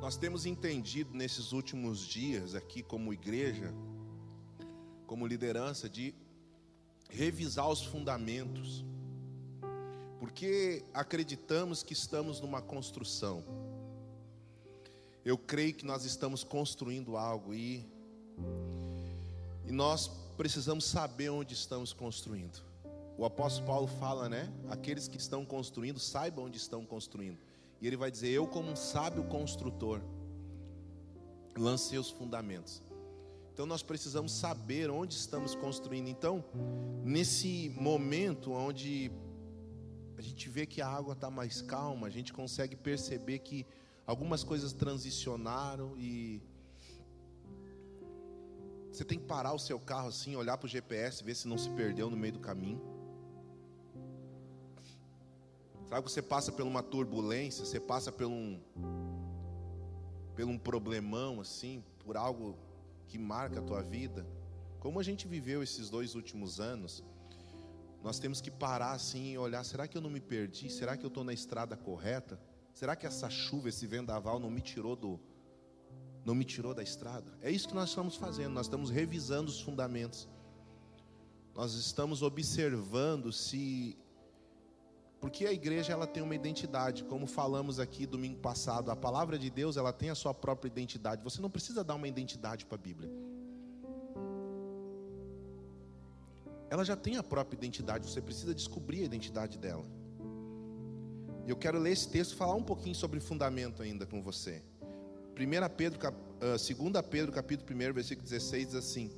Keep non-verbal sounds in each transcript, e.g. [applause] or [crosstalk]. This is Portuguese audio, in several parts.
Nós temos entendido nesses últimos dias aqui como igreja, como liderança, de revisar os fundamentos, porque acreditamos que estamos numa construção. Eu creio que nós estamos construindo algo e, e nós precisamos saber onde estamos construindo. O apóstolo Paulo fala, né? Aqueles que estão construindo, saibam onde estão construindo. E ele vai dizer: Eu, como um sábio construtor, lancei os fundamentos. Então nós precisamos saber onde estamos construindo. Então, nesse momento onde a gente vê que a água está mais calma, a gente consegue perceber que algumas coisas transicionaram e você tem que parar o seu carro assim, olhar para o GPS, ver se não se perdeu no meio do caminho. Sabe que você passa por uma turbulência, você passa por um, por um problemão assim, por algo que marca a tua vida, como a gente viveu esses dois últimos anos, nós temos que parar assim e olhar: será que eu não me perdi? Será que eu estou na estrada correta? Será que essa chuva, esse vendaval não me tirou do, não me tirou da estrada? É isso que nós estamos fazendo. Nós estamos revisando os fundamentos. Nós estamos observando se porque a igreja ela tem uma identidade, como falamos aqui domingo passado, a palavra de Deus ela tem a sua própria identidade. Você não precisa dar uma identidade para a Bíblia. Ela já tem a própria identidade, você precisa descobrir a identidade dela. E eu quero ler esse texto, falar um pouquinho sobre fundamento ainda com você. 1 Pedro, 2 ah, Pedro, capítulo 1, versículo 16 diz assim: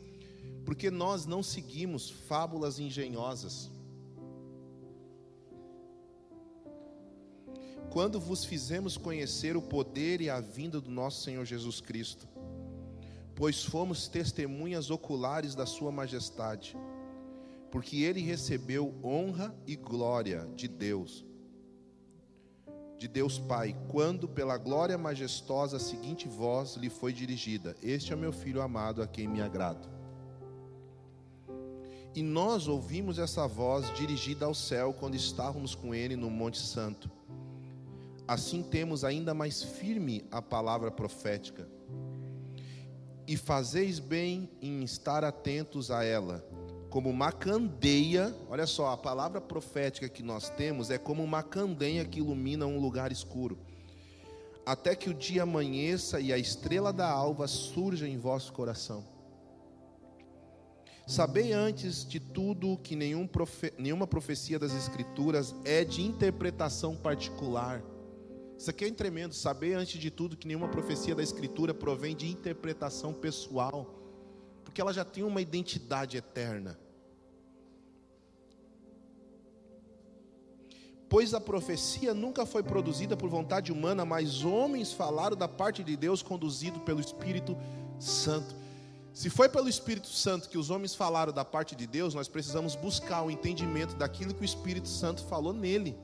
Porque nós não seguimos fábulas engenhosas, quando vos fizemos conhecer o poder e a vinda do nosso Senhor Jesus Cristo, pois fomos testemunhas oculares da Sua majestade, porque Ele recebeu honra e glória de Deus, de Deus Pai, quando pela glória majestosa a seguinte voz lhe foi dirigida: Este é meu filho amado a quem me agrado. E nós ouvimos essa voz dirigida ao céu quando estávamos com Ele no Monte Santo assim temos ainda mais firme a palavra profética. E fazeis bem em estar atentos a ela, como uma candeia. Olha só, a palavra profética que nós temos é como uma candeia que ilumina um lugar escuro, até que o dia amanheça e a estrela da alva surja em vosso coração. Sabei antes de tudo que nenhum profe... nenhuma profecia das Escrituras é de interpretação particular isso aqui é tremendo, saber antes de tudo que nenhuma profecia da Escritura provém de interpretação pessoal, porque ela já tem uma identidade eterna. Pois a profecia nunca foi produzida por vontade humana, mas homens falaram da parte de Deus conduzido pelo Espírito Santo. Se foi pelo Espírito Santo que os homens falaram da parte de Deus, nós precisamos buscar o entendimento daquilo que o Espírito Santo falou nele.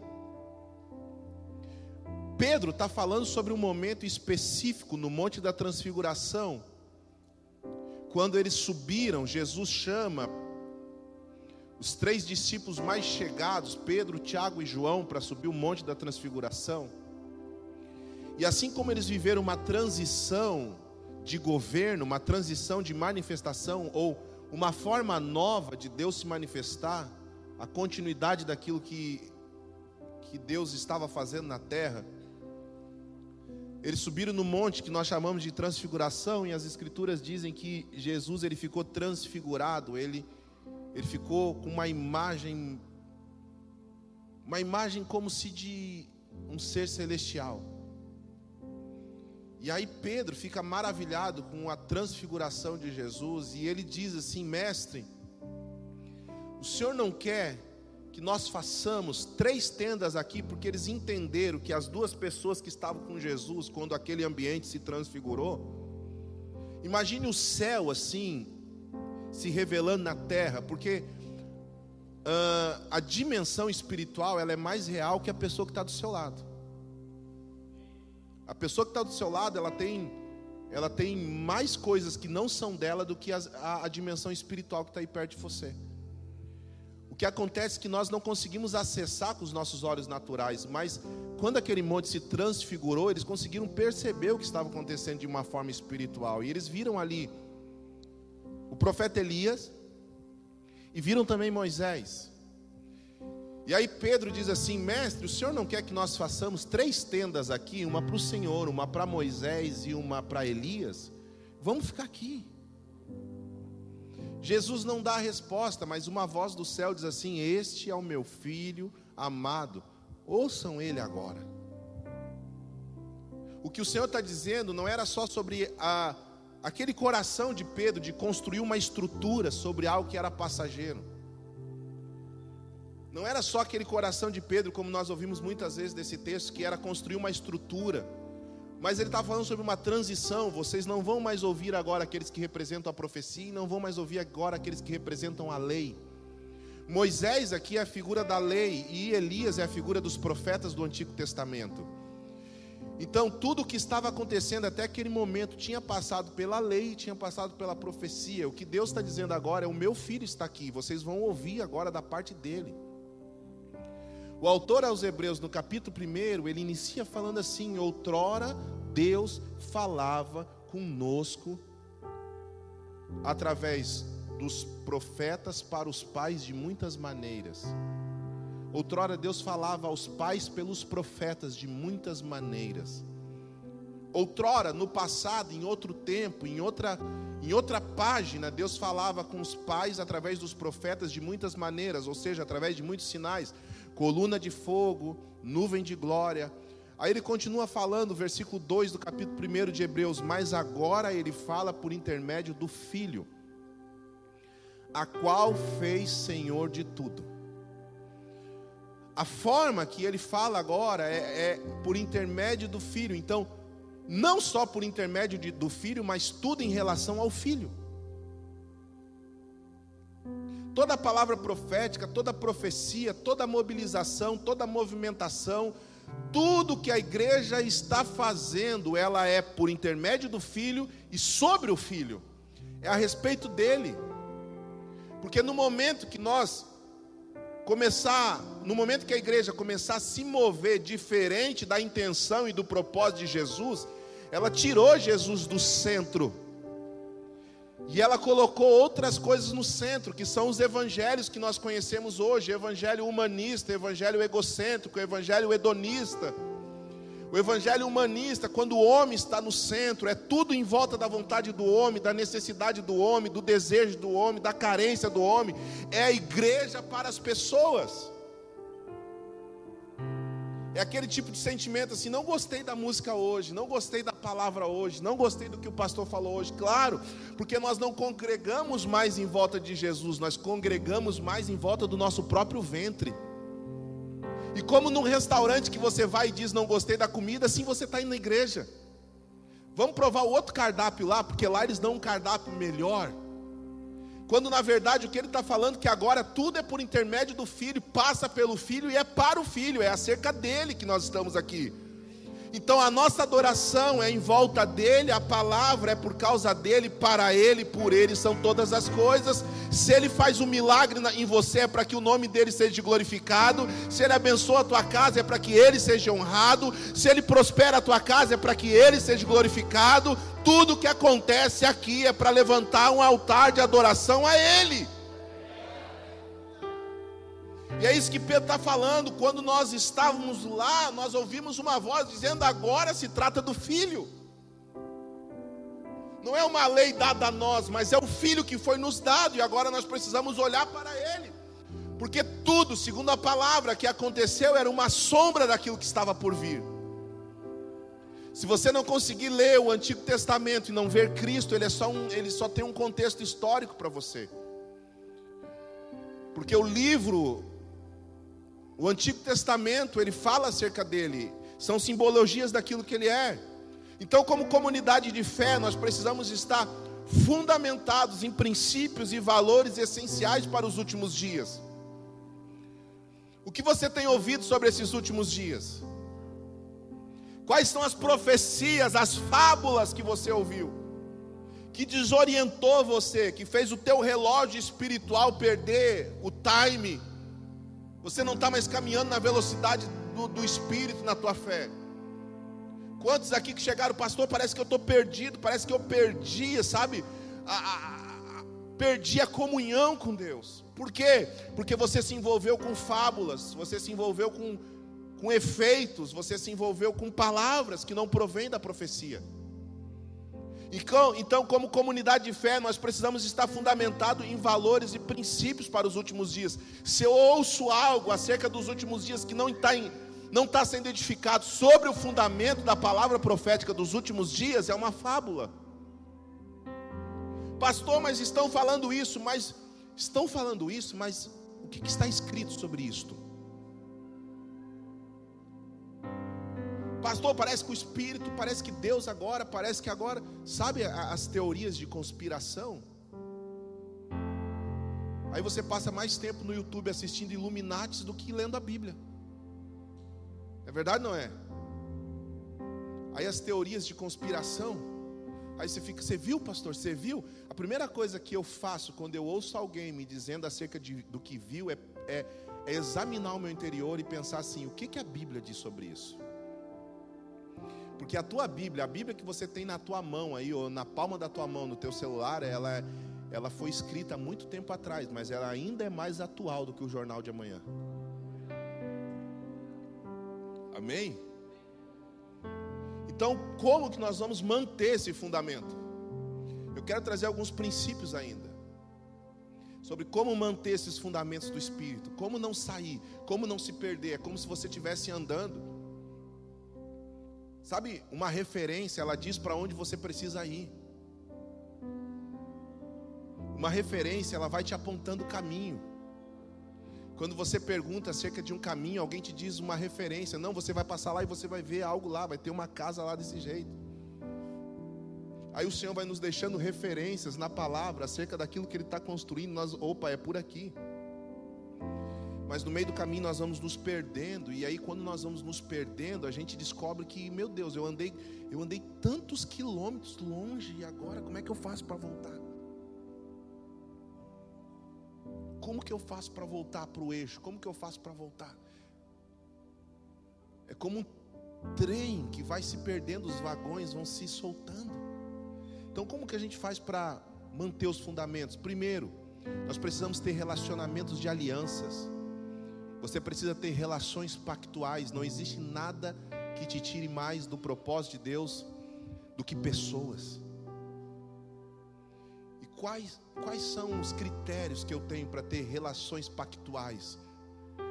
Pedro está falando sobre um momento específico no Monte da Transfiguração. Quando eles subiram, Jesus chama os três discípulos mais chegados, Pedro, Tiago e João, para subir o Monte da Transfiguração. E assim como eles viveram uma transição de governo, uma transição de manifestação, ou uma forma nova de Deus se manifestar, a continuidade daquilo que, que Deus estava fazendo na terra eles subiram no monte que nós chamamos de transfiguração e as escrituras dizem que Jesus ele ficou transfigurado, ele ele ficou com uma imagem uma imagem como se de um ser celestial. E aí Pedro fica maravilhado com a transfiguração de Jesus e ele diz assim: "Mestre, o Senhor não quer que nós façamos três tendas aqui, porque eles entenderam que as duas pessoas que estavam com Jesus, quando aquele ambiente se transfigurou, imagine o céu assim, se revelando na terra, porque uh, a dimensão espiritual ela é mais real que a pessoa que está do seu lado. A pessoa que está do seu lado, ela tem, ela tem mais coisas que não são dela do que a, a, a dimensão espiritual que está aí perto de você que acontece é que nós não conseguimos acessar com os nossos olhos naturais, mas quando aquele monte se transfigurou, eles conseguiram perceber o que estava acontecendo de uma forma espiritual. E eles viram ali o profeta Elias e viram também Moisés. E aí Pedro diz assim: Mestre, o senhor não quer que nós façamos três tendas aqui, uma para o Senhor, uma para Moisés e uma para Elias? Vamos ficar aqui. Jesus não dá a resposta, mas uma voz do céu diz assim: Este é o meu filho amado, ouçam ele agora. O que o Senhor está dizendo não era só sobre a, aquele coração de Pedro de construir uma estrutura sobre algo que era passageiro. Não era só aquele coração de Pedro, como nós ouvimos muitas vezes desse texto, que era construir uma estrutura mas ele está falando sobre uma transição. Vocês não vão mais ouvir agora aqueles que representam a profecia, e não vão mais ouvir agora aqueles que representam a lei. Moisés aqui é a figura da lei, e Elias é a figura dos profetas do Antigo Testamento. Então, tudo o que estava acontecendo até aquele momento tinha passado pela lei, tinha passado pela profecia. O que Deus está dizendo agora é: o meu filho está aqui, vocês vão ouvir agora da parte dele. O autor aos Hebreus, no capítulo 1, ele inicia falando assim: Outrora Deus falava conosco através dos profetas para os pais de muitas maneiras. Outrora Deus falava aos pais pelos profetas de muitas maneiras. Outrora, no passado, em outro tempo, em outra, em outra página, Deus falava com os pais através dos profetas de muitas maneiras, ou seja, através de muitos sinais coluna de fogo, nuvem de glória. Aí ele continua falando, versículo 2 do capítulo 1 de Hebreus, mas agora ele fala por intermédio do Filho, a qual fez Senhor de tudo. A forma que ele fala agora é, é por intermédio do Filho, então, não só por intermédio de, do Filho, mas tudo em relação ao Filho. Toda palavra profética, toda profecia, toda mobilização, toda movimentação, tudo que a igreja está fazendo, ela é por intermédio do filho e sobre o filho. É a respeito dele. Porque no momento que nós começar, no momento que a igreja começar a se mover diferente da intenção e do propósito de Jesus, ela tirou Jesus do centro e ela colocou outras coisas no centro, que são os evangelhos que nós conhecemos hoje: evangelho humanista, evangelho egocêntrico, evangelho hedonista. O evangelho humanista, quando o homem está no centro, é tudo em volta da vontade do homem, da necessidade do homem, do desejo do homem, da carência do homem. É a igreja para as pessoas. É aquele tipo de sentimento assim, não gostei da música hoje, não gostei da palavra hoje, não gostei do que o pastor falou hoje. Claro, porque nós não congregamos mais em volta de Jesus, nós congregamos mais em volta do nosso próprio ventre. E como num restaurante que você vai e diz não gostei da comida, assim você está indo na igreja. Vamos provar o outro cardápio lá, porque lá eles dão um cardápio melhor. Quando na verdade o que ele está falando é que agora tudo é por intermédio do filho, passa pelo filho e é para o filho, é acerca dele que nós estamos aqui. Então a nossa adoração é em volta dele, a palavra é por causa dele, para ele, por ele são todas as coisas. Se ele faz um milagre em você é para que o nome dele seja glorificado. Se ele abençoa a tua casa é para que ele seja honrado. Se ele prospera a tua casa é para que ele seja glorificado. Tudo que acontece aqui é para levantar um altar de adoração a ele. E é isso que Pedro está falando. Quando nós estávamos lá, nós ouvimos uma voz dizendo: agora se trata do filho. Não é uma lei dada a nós, mas é o filho que foi nos dado, e agora nós precisamos olhar para ele. Porque tudo, segundo a palavra que aconteceu, era uma sombra daquilo que estava por vir. Se você não conseguir ler o Antigo Testamento e não ver Cristo, ele, é só um, ele só tem um contexto histórico para você. Porque o livro o Antigo Testamento, ele fala acerca dele, são simbologias daquilo que ele é. Então, como comunidade de fé, nós precisamos estar fundamentados em princípios e valores essenciais para os últimos dias. O que você tem ouvido sobre esses últimos dias? Quais são as profecias, as fábulas que você ouviu? Que desorientou você, que fez o teu relógio espiritual perder o time, Você não está mais caminhando na velocidade do, do Espírito na tua fé. Quantos aqui que chegaram, pastor, parece que eu estou perdido, parece que eu perdi, sabe? A, a, a, perdi a comunhão com Deus. Por quê? Porque você se envolveu com fábulas, você se envolveu com, com efeitos, você se envolveu com palavras que não provêm da profecia. Então, como comunidade de fé, nós precisamos estar fundamentado em valores e princípios para os últimos dias. Se eu ouço algo acerca dos últimos dias que não está em, não está sendo edificado sobre o fundamento da palavra profética dos últimos dias, é uma fábula. Pastor, mas estão falando isso, mas estão falando isso, mas o que, que está escrito sobre isto? Pastor, parece que o Espírito, parece que Deus agora, parece que agora, sabe as teorias de conspiração? Aí você passa mais tempo no YouTube assistindo Illuminates do que lendo a Bíblia. É verdade ou não é? Aí as teorias de conspiração, aí você fica, você viu, pastor? Você viu? A primeira coisa que eu faço quando eu ouço alguém me dizendo acerca de, do que viu é, é, é examinar o meu interior e pensar assim: o que, que a Bíblia diz sobre isso? Porque a tua Bíblia, a Bíblia que você tem na tua mão aí, ou na palma da tua mão, no teu celular, ela, ela foi escrita há muito tempo atrás, mas ela ainda é mais atual do que o jornal de amanhã. Amém? Então, como que nós vamos manter esse fundamento? Eu quero trazer alguns princípios ainda. Sobre como manter esses fundamentos do Espírito. Como não sair. Como não se perder. É como se você estivesse andando. Sabe, uma referência, ela diz para onde você precisa ir. Uma referência, ela vai te apontando o caminho. Quando você pergunta acerca de um caminho, alguém te diz uma referência. Não, você vai passar lá e você vai ver algo lá, vai ter uma casa lá desse jeito. Aí o Senhor vai nos deixando referências na palavra acerca daquilo que Ele está construindo. Nós, opa, é por aqui. Mas no meio do caminho nós vamos nos perdendo. E aí quando nós vamos nos perdendo, a gente descobre que, meu Deus, eu andei, eu andei tantos quilômetros longe e agora como é que eu faço para voltar? Como que eu faço para voltar para o eixo? Como que eu faço para voltar? É como um trem que vai se perdendo, os vagões vão se soltando. Então, como que a gente faz para manter os fundamentos? Primeiro, nós precisamos ter relacionamentos de alianças. Você precisa ter relações pactuais. Não existe nada que te tire mais do propósito de Deus do que pessoas quais, quais são os critérios que eu tenho para ter relações pactuais?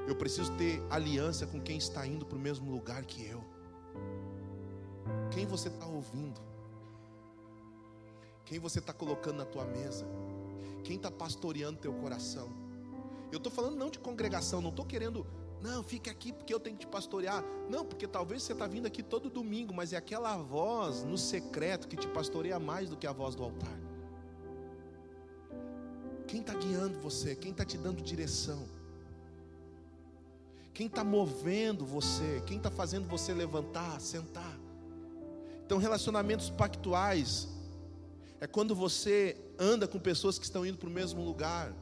Eu preciso ter aliança com quem está indo para o mesmo lugar que eu. Quem você está ouvindo? Quem você está colocando na tua mesa? Quem está pastoreando teu coração? Eu estou falando não de congregação, não estou querendo, não, fique aqui porque eu tenho que te pastorear. Não, porque talvez você está vindo aqui todo domingo, mas é aquela voz no secreto que te pastoreia mais do que a voz do altar. Quem está guiando você? Quem está te dando direção? Quem está movendo você? Quem está fazendo você levantar, sentar? Então, relacionamentos pactuais é quando você anda com pessoas que estão indo para o mesmo lugar.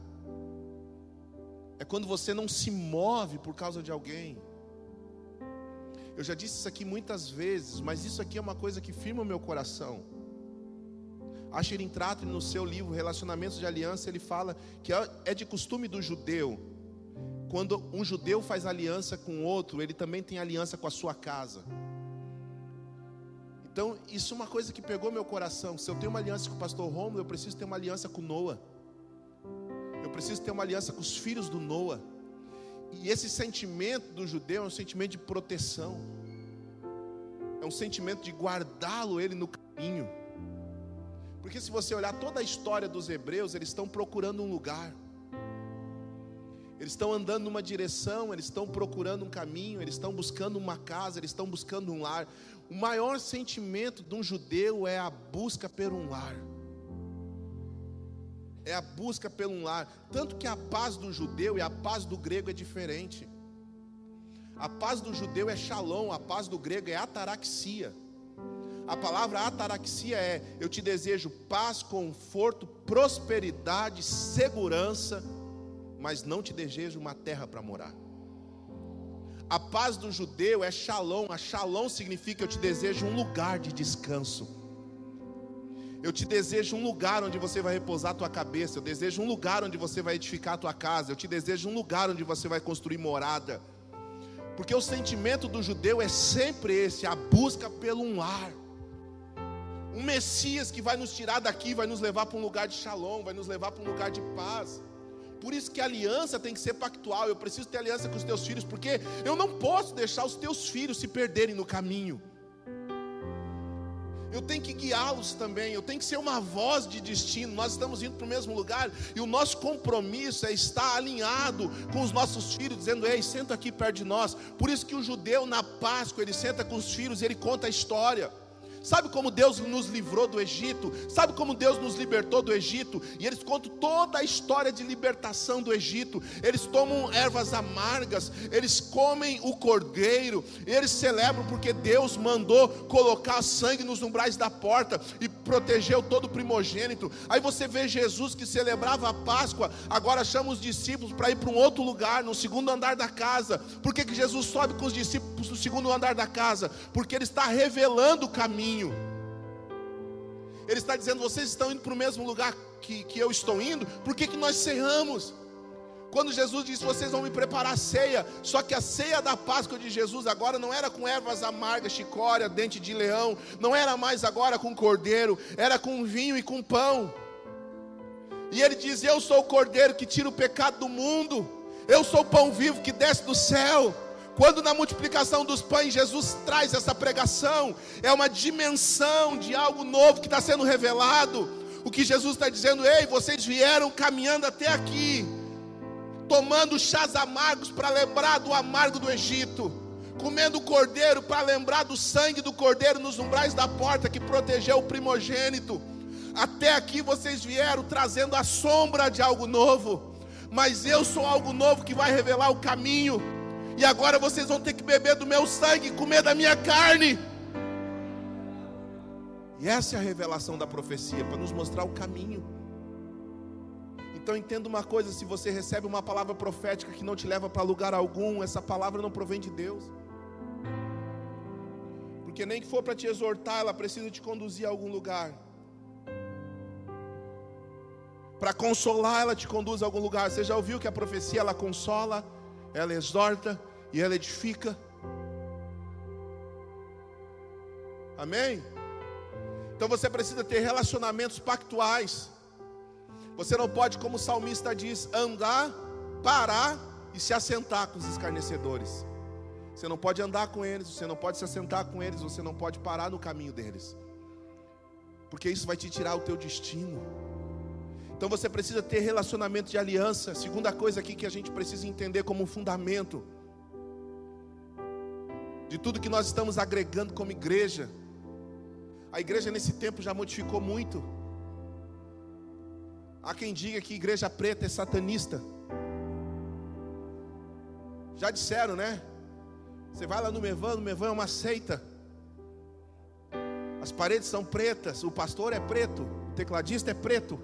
É quando você não se move por causa de alguém. Eu já disse isso aqui muitas vezes, mas isso aqui é uma coisa que firma o meu coração. Asherin Tratri, no seu livro Relacionamentos de Aliança, ele fala que é, é de costume do judeu, quando um judeu faz aliança com outro, ele também tem aliança com a sua casa. Então, isso é uma coisa que pegou meu coração. Se eu tenho uma aliança com o pastor Romulo, eu preciso ter uma aliança com Noah. Eu preciso ter uma aliança com os filhos do Noah. E esse sentimento do judeu é um sentimento de proteção. É um sentimento de guardá-lo ele no caminho. Porque se você olhar toda a história dos hebreus, eles estão procurando um lugar. Eles estão andando numa direção, eles estão procurando um caminho, eles estão buscando uma casa, eles estão buscando um lar. O maior sentimento de um judeu é a busca por um lar. É a busca pelo um lar. Tanto que a paz do judeu e a paz do grego é diferente. A paz do judeu é shalom, a paz do grego é ataraxia. A palavra ataraxia é: eu te desejo paz, conforto, prosperidade, segurança, mas não te desejo uma terra para morar. A paz do judeu é shalom. A shalom significa eu te desejo um lugar de descanso. Eu te desejo um lugar onde você vai repousar a tua cabeça. Eu desejo um lugar onde você vai edificar a tua casa. Eu te desejo um lugar onde você vai construir morada. Porque o sentimento do judeu é sempre esse, a busca pelo um lar. Um Messias que vai nos tirar daqui, vai nos levar para um lugar de shalom, vai nos levar para um lugar de paz. Por isso que a aliança tem que ser pactual. Eu preciso ter aliança com os teus filhos, porque eu não posso deixar os teus filhos se perderem no caminho. Eu tenho que guiá-los também, eu tenho que ser uma voz de destino. Nós estamos indo para o mesmo lugar e o nosso compromisso é estar alinhado com os nossos filhos, dizendo: Ei, senta aqui perto de nós. Por isso que o judeu na Páscoa ele senta com os filhos, ele conta a história. Sabe como Deus nos livrou do Egito? Sabe como Deus nos libertou do Egito? E eles contam toda a história de libertação do Egito. Eles tomam ervas amargas, eles comem o cordeiro, eles celebram porque Deus mandou colocar sangue nos umbrais da porta e protegeu todo o primogênito. Aí você vê Jesus que celebrava a Páscoa, agora chama os discípulos para ir para um outro lugar, no segundo andar da casa. Por que, que Jesus sobe com os discípulos no segundo andar da casa? Porque ele está revelando o caminho caminho. Ele está dizendo: vocês estão indo para o mesmo lugar que, que eu estou indo, por que, que nós cerramos? Quando Jesus disse: Vocês vão me preparar a ceia, só que a ceia da Páscoa de Jesus agora não era com ervas amargas, chicória, dente de leão, não era mais agora com cordeiro, era com vinho e com pão. E ele diz: Eu sou o cordeiro que tira o pecado do mundo, eu sou o pão vivo que desce do céu. Quando na multiplicação dos pães Jesus traz essa pregação, é uma dimensão de algo novo que está sendo revelado. O que Jesus está dizendo, ei, vocês vieram caminhando até aqui, tomando chás amargos para lembrar do amargo do Egito, comendo cordeiro para lembrar do sangue do cordeiro nos umbrais da porta que protegeu o primogênito. Até aqui vocês vieram trazendo a sombra de algo novo, mas eu sou algo novo que vai revelar o caminho e agora vocês vão ter que beber do meu sangue, comer da minha carne. E essa é a revelação da profecia, para nos mostrar o caminho. Então entenda uma coisa: se você recebe uma palavra profética que não te leva para lugar algum, essa palavra não provém de Deus. Porque nem que for para te exortar, ela precisa te conduzir a algum lugar. Para consolar, ela te conduz a algum lugar. Você já ouviu que a profecia ela consola, ela exorta e ela edifica. Amém? Então você precisa ter relacionamentos pactuais. Você não pode, como o salmista diz, andar, parar e se assentar com os escarnecedores. Você não pode andar com eles, você não pode se assentar com eles, você não pode parar no caminho deles. Porque isso vai te tirar o teu destino. Então você precisa ter relacionamento de aliança. Segunda coisa aqui que a gente precisa entender como fundamento de tudo que nós estamos agregando como igreja. A igreja nesse tempo já modificou muito. Há quem diga que igreja preta é satanista. Já disseram, né? Você vai lá no Mevan, no Mevan é uma seita. As paredes são pretas, o pastor é preto, o tecladista é preto.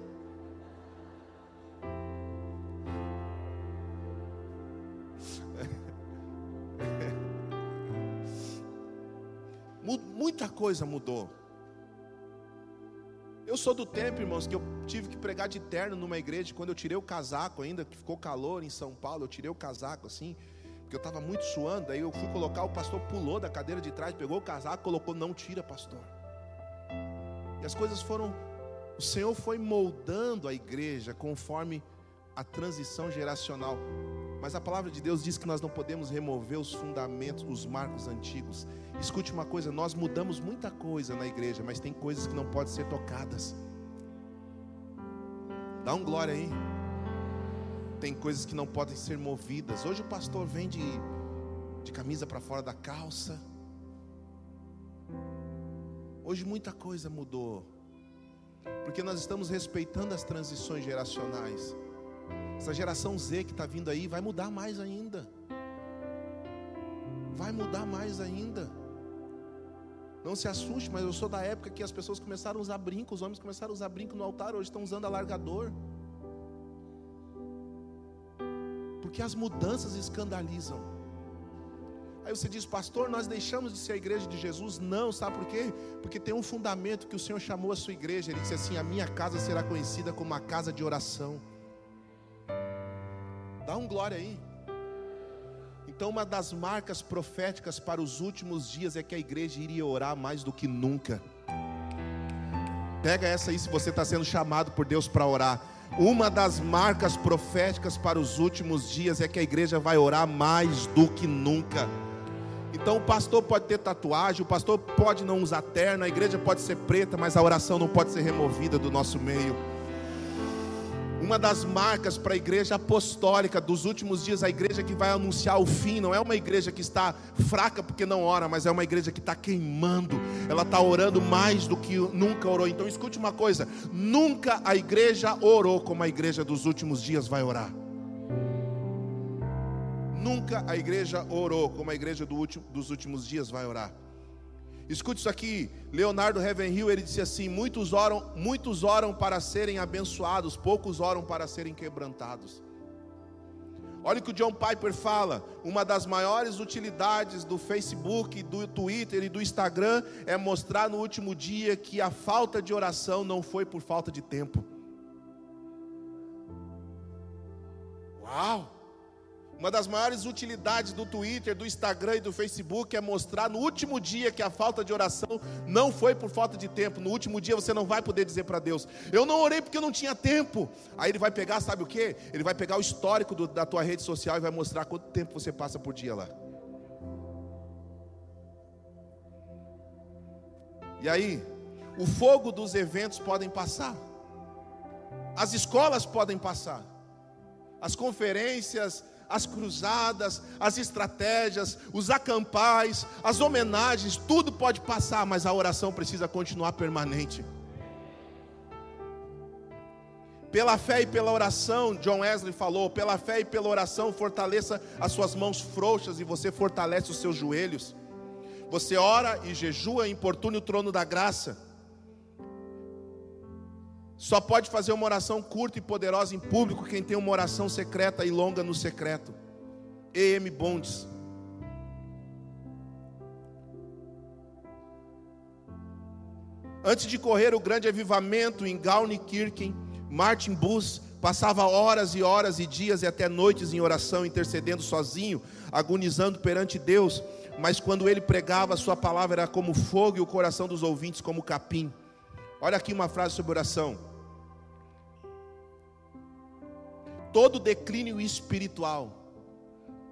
Coisa mudou. Eu sou do tempo, irmãos, que eu tive que pregar de terno numa igreja. Quando eu tirei o casaco, ainda que ficou calor em São Paulo, eu tirei o casaco assim, porque eu estava muito suando. Aí eu fui colocar, o pastor pulou da cadeira de trás, pegou o casaco, colocou, não tira, pastor. E as coisas foram, o Senhor foi moldando a igreja conforme a transição geracional. Mas a palavra de Deus diz que nós não podemos remover os fundamentos, os marcos antigos. Escute uma coisa: nós mudamos muita coisa na igreja, mas tem coisas que não podem ser tocadas. Dá um glória aí. Tem coisas que não podem ser movidas. Hoje o pastor vem de, de camisa para fora da calça. Hoje muita coisa mudou. Porque nós estamos respeitando as transições geracionais. Essa geração Z que está vindo aí vai mudar mais ainda. Vai mudar mais ainda. Não se assuste, mas eu sou da época que as pessoas começaram a usar brinco, os homens começaram a usar brinco no altar, hoje estão usando alargador. Porque as mudanças escandalizam. Aí você diz, pastor, nós deixamos de ser a igreja de Jesus? Não, sabe por quê? Porque tem um fundamento que o Senhor chamou a sua igreja. Ele disse assim: A minha casa será conhecida como a casa de oração. Dá um glória aí. Então, uma das marcas proféticas para os últimos dias é que a igreja iria orar mais do que nunca. Pega essa aí se você está sendo chamado por Deus para orar. Uma das marcas proféticas para os últimos dias é que a igreja vai orar mais do que nunca. Então o pastor pode ter tatuagem, o pastor pode não usar terno, a igreja pode ser preta, mas a oração não pode ser removida do nosso meio. Uma das marcas para a igreja apostólica dos últimos dias, a igreja que vai anunciar o fim, não é uma igreja que está fraca porque não ora, mas é uma igreja que está queimando, ela está orando mais do que nunca orou. Então escute uma coisa: nunca a igreja orou como a igreja dos últimos dias vai orar. Nunca a igreja orou como a igreja do último, dos últimos dias vai orar. Escute isso aqui, Leonardo Ravenhill, ele disse assim: muitos oram, muitos oram para serem abençoados, poucos oram para serem quebrantados. Olha o que o John Piper fala: uma das maiores utilidades do Facebook, do Twitter e do Instagram é mostrar no último dia que a falta de oração não foi por falta de tempo. Uau! Uma das maiores utilidades do Twitter, do Instagram e do Facebook é mostrar no último dia que a falta de oração não foi por falta de tempo. No último dia você não vai poder dizer para Deus: Eu não orei porque eu não tinha tempo. Aí ele vai pegar, sabe o que? Ele vai pegar o histórico do, da tua rede social e vai mostrar quanto tempo você passa por dia lá. E aí, o fogo dos eventos podem passar, as escolas podem passar, as conferências, as cruzadas, as estratégias, os acampais, as homenagens, tudo pode passar, mas a oração precisa continuar permanente. Pela fé e pela oração, John Wesley falou: pela fé e pela oração, fortaleça as suas mãos frouxas e você fortalece os seus joelhos. Você ora e jejua, importune o trono da graça. Só pode fazer uma oração curta e poderosa em público quem tem uma oração secreta e longa no secreto. E.M. Bondes. Antes de correr o grande avivamento em Gaunikirchen, Martin Bus passava horas e horas e dias e até noites em oração, intercedendo sozinho, agonizando perante Deus. Mas quando ele pregava, sua palavra era como fogo e o coração dos ouvintes como capim. Olha aqui uma frase sobre oração. Todo declínio espiritual,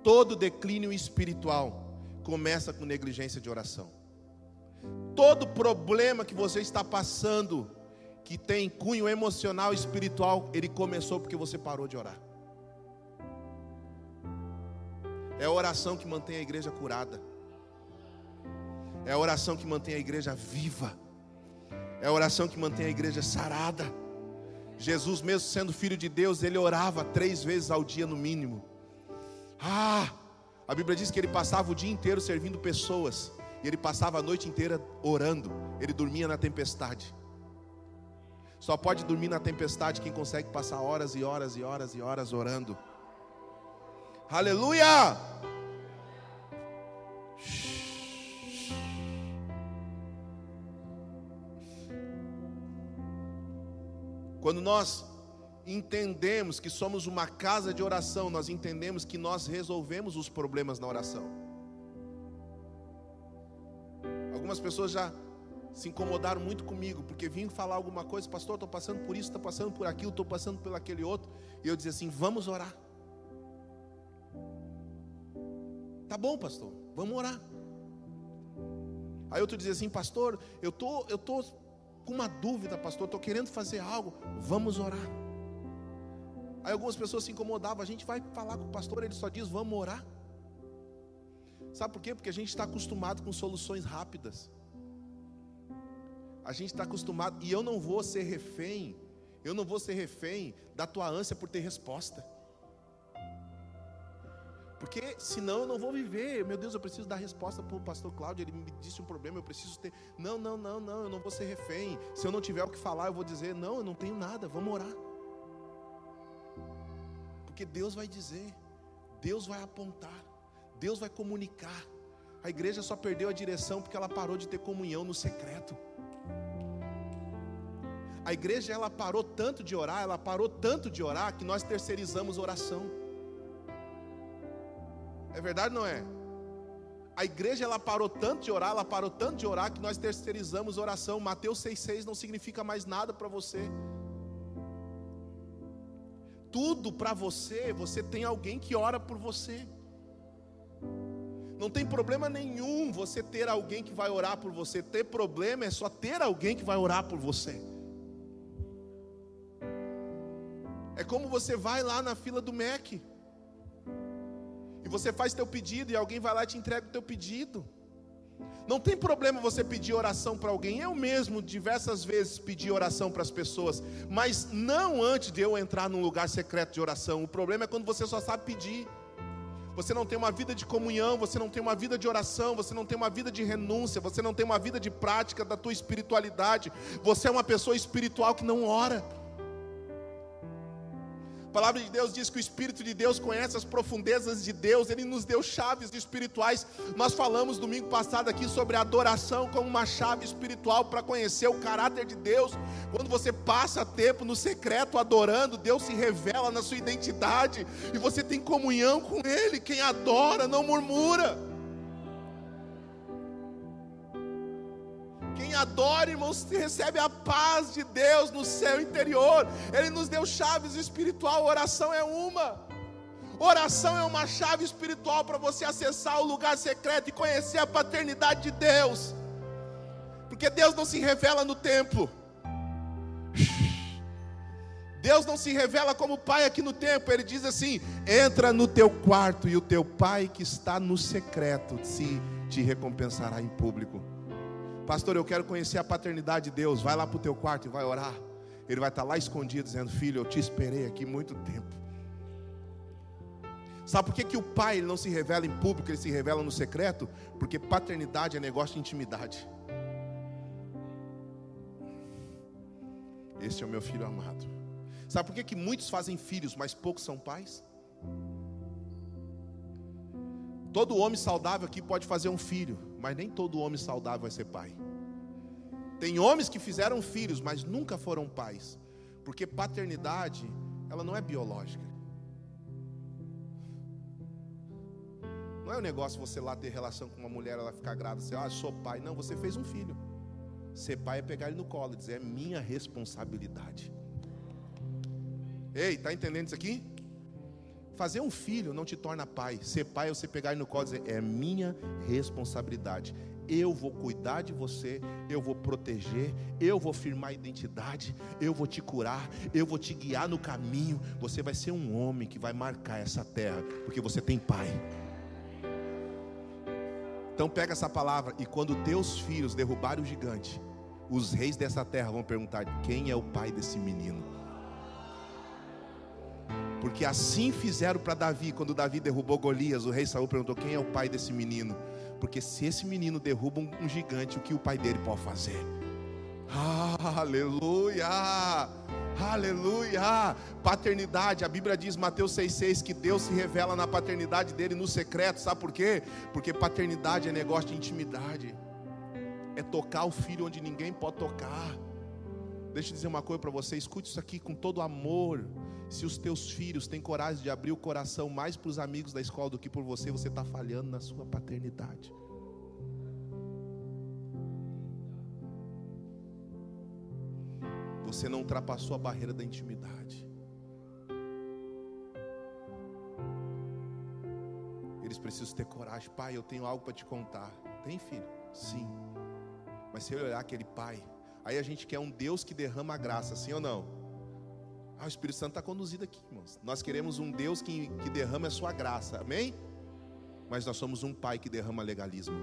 todo declínio espiritual começa com negligência de oração. Todo problema que você está passando, que tem cunho emocional e espiritual, ele começou porque você parou de orar. É a oração que mantém a igreja curada. É a oração que mantém a igreja viva. É a oração que mantém a igreja sarada. Jesus, mesmo sendo filho de Deus, ele orava três vezes ao dia no mínimo. Ah, a Bíblia diz que ele passava o dia inteiro servindo pessoas, e ele passava a noite inteira orando, ele dormia na tempestade. Só pode dormir na tempestade quem consegue passar horas e horas e horas e horas orando. Aleluia! Quando nós entendemos que somos uma casa de oração, nós entendemos que nós resolvemos os problemas na oração. Algumas pessoas já se incomodaram muito comigo, porque vinham falar alguma coisa, pastor, estou passando por isso, estou passando por aquilo, estou passando por aquele outro, e eu dizia assim: vamos orar. Tá bom, pastor, vamos orar. Aí outro dizia assim, pastor, eu tô, eu tô com uma dúvida, pastor, estou querendo fazer algo, vamos orar. Aí algumas pessoas se incomodavam, a gente vai falar com o pastor, ele só diz, vamos orar. Sabe por quê? Porque a gente está acostumado com soluções rápidas. A gente está acostumado, e eu não vou ser refém, eu não vou ser refém da tua ânsia por ter resposta. Porque senão eu não vou viver. Meu Deus, eu preciso dar resposta para o pastor Cláudio. Ele me disse um problema, eu preciso ter. Não, não, não, não, eu não vou ser refém. Se eu não tiver o que falar, eu vou dizer: Não, eu não tenho nada, vamos orar. Porque Deus vai dizer, Deus vai apontar, Deus vai comunicar. A igreja só perdeu a direção porque ela parou de ter comunhão no secreto. A igreja ela parou tanto de orar, ela parou tanto de orar que nós terceirizamos oração. É verdade ou não é? A igreja ela parou tanto de orar, ela parou tanto de orar que nós terceirizamos oração. Mateus 6,6 não significa mais nada para você. Tudo para você, você tem alguém que ora por você. Não tem problema nenhum você ter alguém que vai orar por você. Ter problema é só ter alguém que vai orar por você. É como você vai lá na fila do MEC. Você faz teu pedido e alguém vai lá e te entrega o teu pedido. Não tem problema você pedir oração para alguém. Eu mesmo diversas vezes pedi oração para as pessoas, mas não antes de eu entrar num lugar secreto de oração. O problema é quando você só sabe pedir você não tem uma vida de comunhão, você não tem uma vida de oração, você não tem uma vida de renúncia, você não tem uma vida de prática da tua espiritualidade. Você é uma pessoa espiritual que não ora. A palavra de Deus diz que o Espírito de Deus conhece as profundezas de Deus, ele nos deu chaves espirituais. Nós falamos domingo passado aqui sobre a adoração como uma chave espiritual para conhecer o caráter de Deus. Quando você passa tempo no secreto adorando, Deus se revela na sua identidade e você tem comunhão com Ele. Quem adora não murmura. Adora, irmãos, recebe a paz de Deus no seu interior. Ele nos deu chaves espiritual, oração é uma. Oração é uma chave espiritual para você acessar o lugar secreto e conhecer a paternidade de Deus. Porque Deus não se revela no templo. Deus não se revela como pai aqui no templo. Ele diz assim: entra no teu quarto e o teu pai que está no secreto se te recompensará em público. Pastor, eu quero conhecer a paternidade de Deus. Vai lá para o teu quarto e vai orar. Ele vai estar lá escondido, dizendo: Filho, eu te esperei aqui muito tempo. Sabe por que, que o pai não se revela em público, ele se revela no secreto? Porque paternidade é negócio de intimidade. Esse é o meu filho amado. Sabe por que, que muitos fazem filhos, mas poucos são pais? Todo homem saudável aqui pode fazer um filho, mas nem todo homem saudável vai ser pai. Tem homens que fizeram filhos, mas nunca foram pais, porque paternidade, ela não é biológica. Não é um negócio você lá ter relação com uma mulher, ela ficar grávida, você, ah, sou pai. Não, você fez um filho. Ser pai é pegar ele no colo e dizer, é minha responsabilidade. Ei, tá entendendo isso aqui? Fazer um filho não te torna pai. Ser pai é você pegar no colo e dizer: é minha responsabilidade. Eu vou cuidar de você, eu vou proteger, eu vou firmar a identidade, eu vou te curar, eu vou te guiar no caminho. Você vai ser um homem que vai marcar essa terra, porque você tem pai. Então pega essa palavra e quando teus filhos derrubarem o gigante, os reis dessa terra vão perguntar: quem é o pai desse menino? Porque assim fizeram para Davi, quando Davi derrubou Golias, o rei Saul perguntou: "Quem é o pai desse menino?" Porque se esse menino derruba um, gigante, o que o pai dele pode fazer? Aleluia! Aleluia! Paternidade, a Bíblia diz, Mateus 6,6, que Deus se revela na paternidade dele no secreto, sabe por quê? Porque paternidade é negócio de intimidade, é tocar o filho onde ninguém pode tocar. Deixa eu dizer uma coisa para você, escute isso aqui com todo amor. Se os teus filhos têm coragem de abrir o coração mais para os amigos da escola do que por você, você está falhando na sua paternidade. Você não ultrapassou a barreira da intimidade. Eles precisam ter coragem. Pai, eu tenho algo para te contar. Tem filho? Sim. Mas se eu olhar aquele pai Aí a gente quer um Deus que derrama a graça, sim ou não? Ah, o Espírito Santo está conduzido aqui, irmãos. Nós queremos um Deus que, que derrama a sua graça, amém? Mas nós somos um pai que derrama legalismo.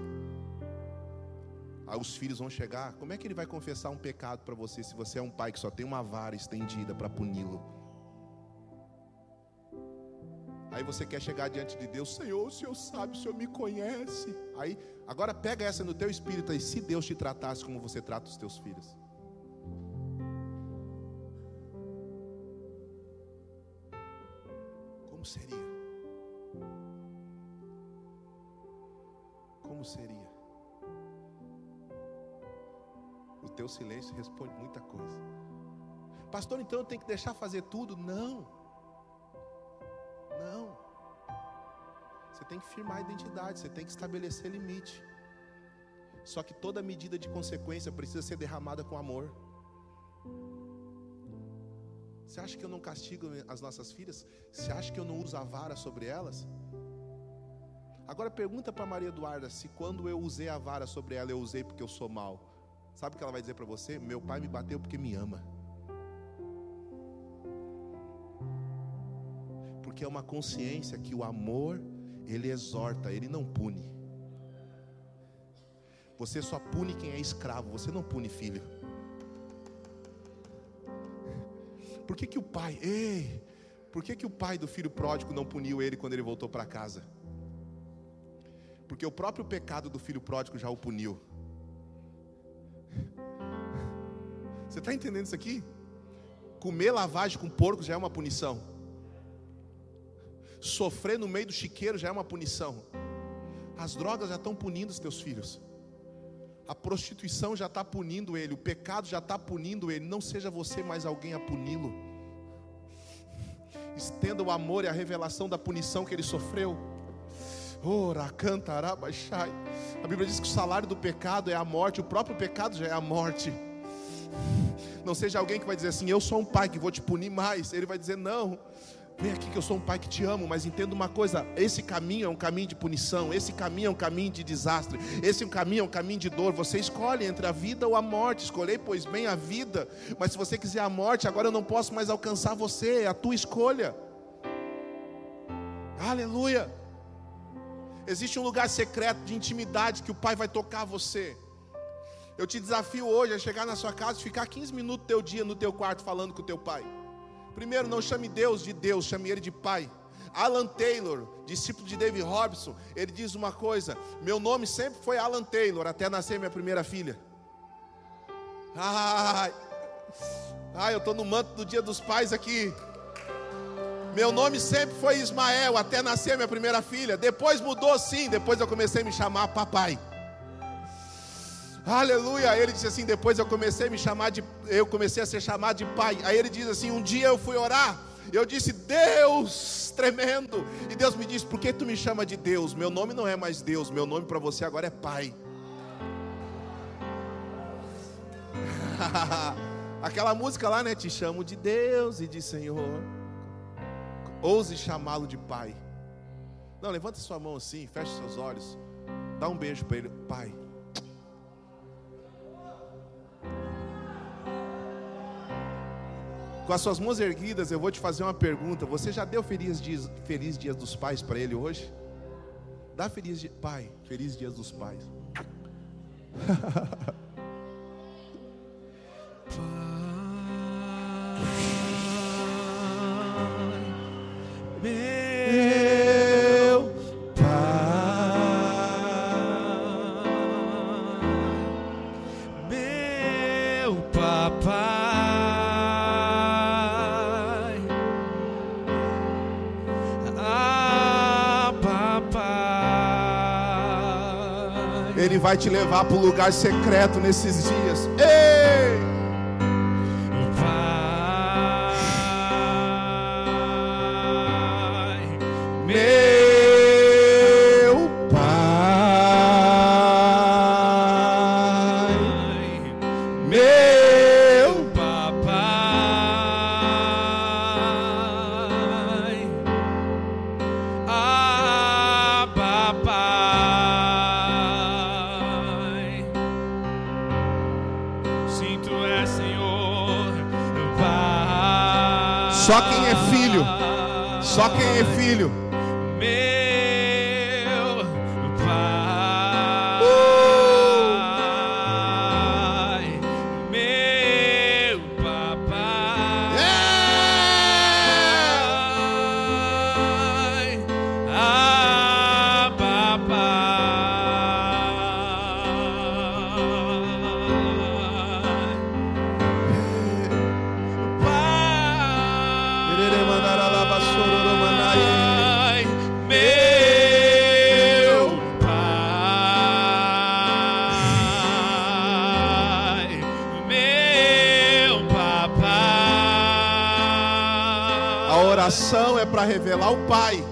Aí os filhos vão chegar, como é que ele vai confessar um pecado para você se você é um pai que só tem uma vara estendida para puni-lo? Aí você quer chegar diante de Deus, Senhor, o Senhor sabe, o Senhor me conhece. Aí, agora pega essa no teu espírito aí, se Deus te tratasse como você trata os teus filhos. Então eu tenho que deixar fazer tudo? Não. Não. Você tem que firmar a identidade, você tem que estabelecer limite. Só que toda medida de consequência precisa ser derramada com amor. Você acha que eu não castigo as nossas filhas? Você acha que eu não uso a vara sobre elas? Agora pergunta para Maria Eduarda se quando eu usei a vara sobre ela, eu usei porque eu sou mal. Sabe o que ela vai dizer para você? Meu pai me bateu porque me ama. Porque é uma consciência que o amor, ele exorta, ele não pune. Você só pune quem é escravo, você não pune filho. Por que, que o pai, ei, por que, que o pai do filho pródigo não puniu ele quando ele voltou para casa? Porque o próprio pecado do filho pródigo já o puniu. Você está entendendo isso aqui? Comer lavagem com porco já é uma punição. Sofrer no meio do chiqueiro já é uma punição. As drogas já estão punindo os teus filhos. A prostituição já está punindo ele, o pecado já está punindo ele. Não seja você mais alguém a puni-lo. Estenda o amor e a revelação da punição que ele sofreu. Ora, cantará, baixai. A Bíblia diz que o salário do pecado é a morte, o próprio pecado já é a morte. Não seja alguém que vai dizer assim: Eu sou um pai que vou te punir mais. Ele vai dizer: Não, Vem aqui que eu sou um pai que te amo, mas entenda uma coisa: esse caminho é um caminho de punição, esse caminho é um caminho de desastre, esse caminho é um caminho de dor. Você escolhe entre a vida ou a morte. Escolhei, pois bem, a vida, mas se você quiser a morte, agora eu não posso mais alcançar você, é a tua escolha. Aleluia. Existe um lugar secreto de intimidade que o Pai vai tocar você. Eu te desafio hoje a chegar na sua casa e ficar 15 minutos do teu dia no teu quarto falando com o teu pai. Primeiro, não chame Deus de Deus, chame Ele de Pai. Alan Taylor, discípulo de David Robson, ele diz uma coisa: Meu nome sempre foi Alan Taylor, até nascer minha primeira filha. Ai, ai eu estou no manto do dia dos pais aqui. Meu nome sempre foi Ismael, até nascer minha primeira filha. Depois mudou sim, depois eu comecei a me chamar papai. Aleluia. Ele disse assim: depois eu comecei a me chamar de, eu comecei a ser chamado de pai. Aí ele diz assim: um dia eu fui orar. Eu disse, Deus, tremendo. E Deus me disse: Por que tu me chama de Deus? Meu nome não é mais Deus, meu nome para você agora é Pai. [laughs] Aquela música lá, né? Te chamo de Deus e de Senhor. Ouse chamá-lo de Pai. Não, levanta sua mão assim, feche seus olhos. Dá um beijo para ele, Pai. Com as suas mãos erguidas, eu vou te fazer uma pergunta. Você já deu feliz dias, feliz dias dos pais para ele hoje? Dá feliz dia, pai, feliz dias dos pais. [laughs] vai te levar para o lugar secreto nesses dias. Ei! Meu Pai, meu papai. A oração é para revelar o Pai.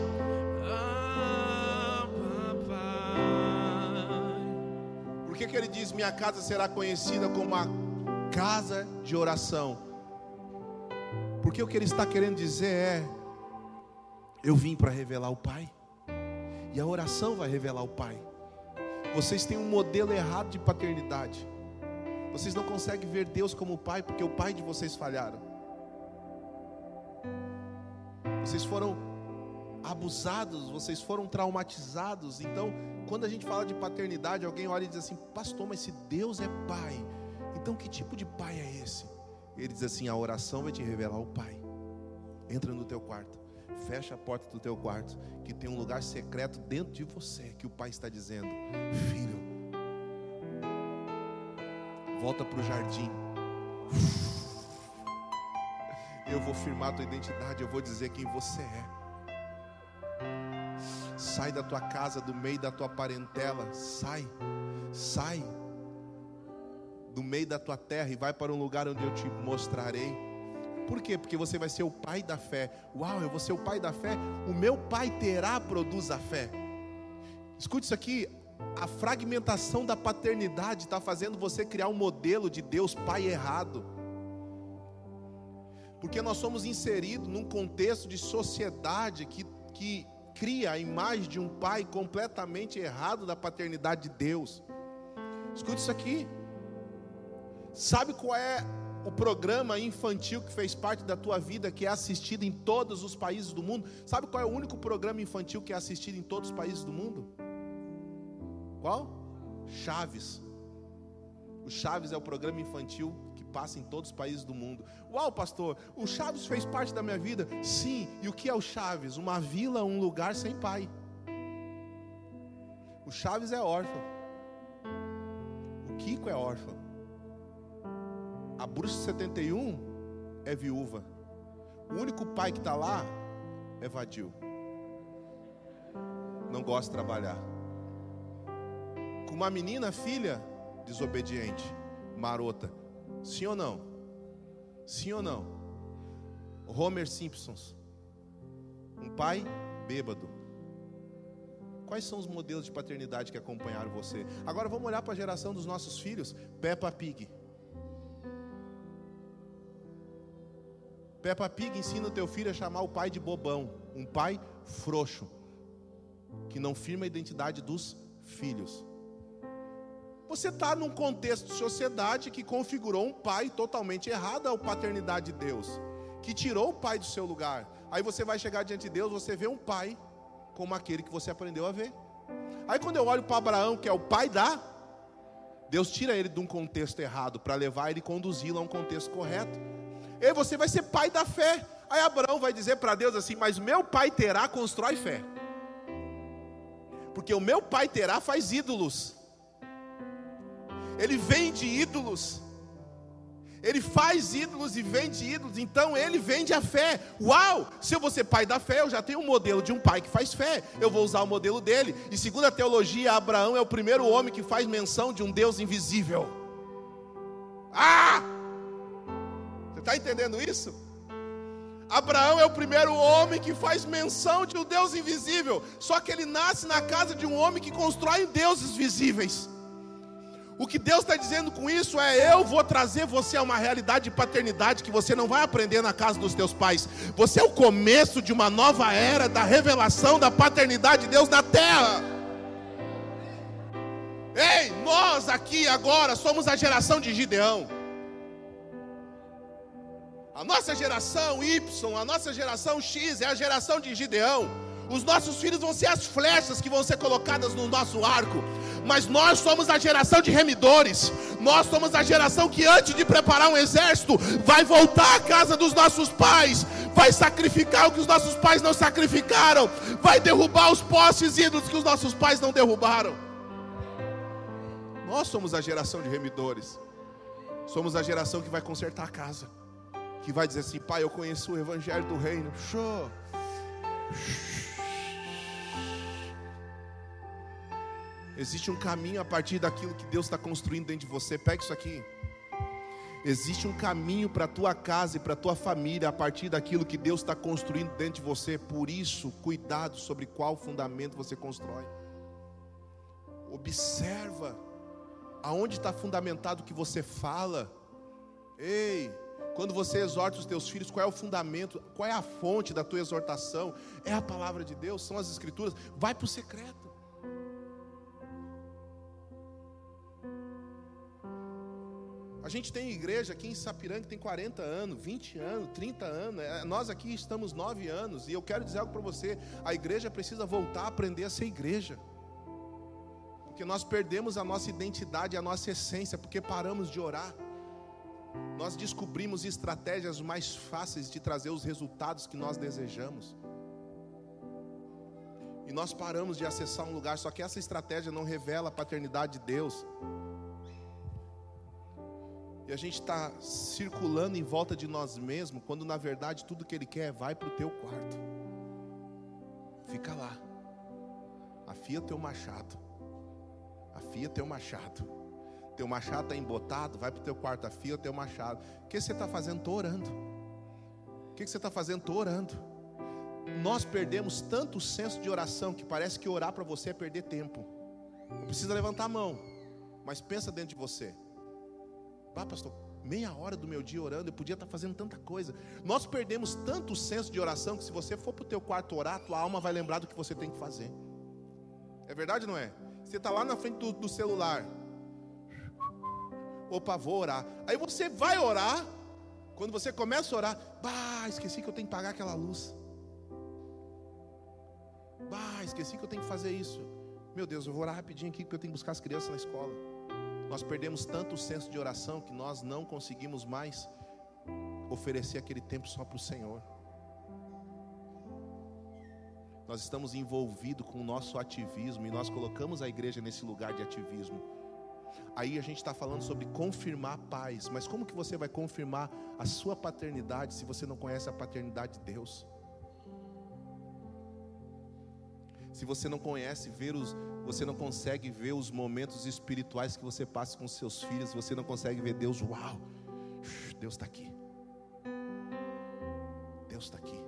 Ah, Por que, que ele diz: Minha casa será conhecida como a casa de oração? Porque o que ele está querendo dizer é eu vim para revelar o Pai, e a oração vai revelar o Pai. Vocês têm um modelo errado de paternidade. Vocês não conseguem ver Deus como Pai, porque o Pai de vocês falharam. Vocês foram abusados, vocês foram traumatizados. Então, quando a gente fala de paternidade, alguém olha e diz assim: Pastor, mas se Deus é Pai, então que tipo de Pai é esse? Ele diz assim: A oração vai te revelar o Pai. Entra no teu quarto, fecha a porta do teu quarto, que tem um lugar secreto dentro de você, que o Pai está dizendo: Filho, volta para o jardim. [laughs] Eu vou firmar a tua identidade, eu vou dizer quem você é. Sai da tua casa, do meio da tua parentela, sai, sai do meio da tua terra e vai para um lugar onde eu te mostrarei. Por quê? Porque você vai ser o pai da fé. Uau, eu vou ser o pai da fé. O meu pai terá produz a fé. Escute isso aqui. A fragmentação da paternidade está fazendo você criar um modelo de Deus pai errado. Porque nós somos inseridos num contexto de sociedade que, que cria a imagem de um pai completamente errado da paternidade de Deus. Escute isso aqui. Sabe qual é o programa infantil que fez parte da tua vida, que é assistido em todos os países do mundo? Sabe qual é o único programa infantil que é assistido em todos os países do mundo? Qual? Chaves. O Chaves é o programa infantil que passa em todos os países do mundo. Uau, pastor, o Chaves fez parte da minha vida? Sim. E o que é o Chaves? Uma vila, um lugar sem pai. O Chaves é órfão. O Kiko é órfão. A Bruxa 71 é viúva. O único pai que está lá é vadio. Não gosta de trabalhar. Com uma menina, filha, desobediente, marota. Sim ou não? Sim ou não? Homer Simpsons. Um pai bêbado. Quais são os modelos de paternidade que acompanharam você? Agora vamos olhar para a geração dos nossos filhos. Peppa Pig. Peppa Pig ensina o teu filho a chamar o pai de bobão, um pai frouxo, que não firma a identidade dos filhos. Você está num contexto de sociedade que configurou um pai totalmente errado à paternidade de Deus, que tirou o pai do seu lugar. Aí você vai chegar diante de Deus, você vê um pai como aquele que você aprendeu a ver. Aí quando eu olho para Abraão, que é o pai da, Deus tira ele de um contexto errado para levar ele e conduzi-lo a um contexto correto. E você vai ser pai da fé. Aí Abraão vai dizer para Deus assim: Mas meu pai terá constrói fé. Porque o meu pai terá faz ídolos. Ele vende ídolos. Ele faz ídolos e vende ídolos, então ele vende a fé. Uau! Se eu vou ser pai da fé, eu já tenho um modelo de um pai que faz fé. Eu vou usar o modelo dele. E segundo a teologia, Abraão é o primeiro homem que faz menção de um Deus invisível. Ah! Está entendendo isso? Abraão é o primeiro homem que faz menção de um Deus invisível. Só que ele nasce na casa de um homem que constrói deuses visíveis. O que Deus está dizendo com isso é: eu vou trazer você a uma realidade de paternidade que você não vai aprender na casa dos teus pais. Você é o começo de uma nova era da revelação da paternidade de Deus na terra. Ei, nós aqui agora somos a geração de Gideão. A nossa geração Y, a nossa geração X é a geração de Gideão. Os nossos filhos vão ser as flechas que vão ser colocadas no nosso arco. Mas nós somos a geração de remidores. Nós somos a geração que, antes de preparar um exército, vai voltar à casa dos nossos pais, vai sacrificar o que os nossos pais não sacrificaram, vai derrubar os postes ídolos que os nossos pais não derrubaram. Nós somos a geração de remidores. Somos a geração que vai consertar a casa. Que vai dizer assim: Pai, eu conheço o Evangelho do Reino. Show. Existe um caminho a partir daquilo que Deus está construindo dentro de você. Pegue isso aqui. Existe um caminho para a tua casa e para a tua família a partir daquilo que Deus está construindo dentro de você. Por isso, cuidado sobre qual fundamento você constrói. Observa aonde está fundamentado o que você fala. Ei, quando você exorta os teus filhos, qual é o fundamento, qual é a fonte da tua exortação? É a palavra de Deus, são as escrituras. Vai para o secreto. A gente tem igreja aqui em Sapiranga que tem 40 anos, 20 anos, 30 anos. É, nós aqui estamos 9 anos. E eu quero dizer algo para você: a igreja precisa voltar a aprender a ser igreja. Porque nós perdemos a nossa identidade, a nossa essência, porque paramos de orar. Nós descobrimos estratégias mais fáceis de trazer os resultados que nós desejamos. E nós paramos de acessar um lugar, só que essa estratégia não revela a paternidade de Deus. E a gente está circulando em volta de nós mesmos, quando na verdade tudo que Ele quer é vai para o teu quarto. Fica lá. Afia teu machado. Afia teu machado. Teu machado está embotado, vai para o teu quarto, afia o teu machado. O que você está fazendo? Estou orando. O que você está fazendo? Estou orando. Nós perdemos tanto senso de oração que parece que orar para você é perder tempo. Não precisa levantar a mão, mas pensa dentro de você. Ah, pastor, meia hora do meu dia orando, eu podia estar fazendo tanta coisa. Nós perdemos tanto senso de oração que se você for para o teu quarto orar, tua alma vai lembrar do que você tem que fazer. É verdade ou não é? Você está lá na frente do, do celular. Opa, vou orar. Aí você vai orar. Quando você começa a orar, bah, esqueci que eu tenho que pagar aquela luz. Bah, esqueci que eu tenho que fazer isso. Meu Deus, eu vou orar rapidinho aqui porque eu tenho que buscar as crianças na escola. Nós perdemos tanto o senso de oração que nós não conseguimos mais oferecer aquele tempo só para o Senhor. Nós estamos envolvidos com o nosso ativismo e nós colocamos a igreja nesse lugar de ativismo. Aí a gente está falando sobre confirmar paz, mas como que você vai confirmar a sua paternidade se você não conhece a paternidade de Deus? Se você não conhece, ver os, você não consegue ver os momentos espirituais que você passa com seus filhos, você não consegue ver Deus, uau, Deus está aqui. Deus está aqui.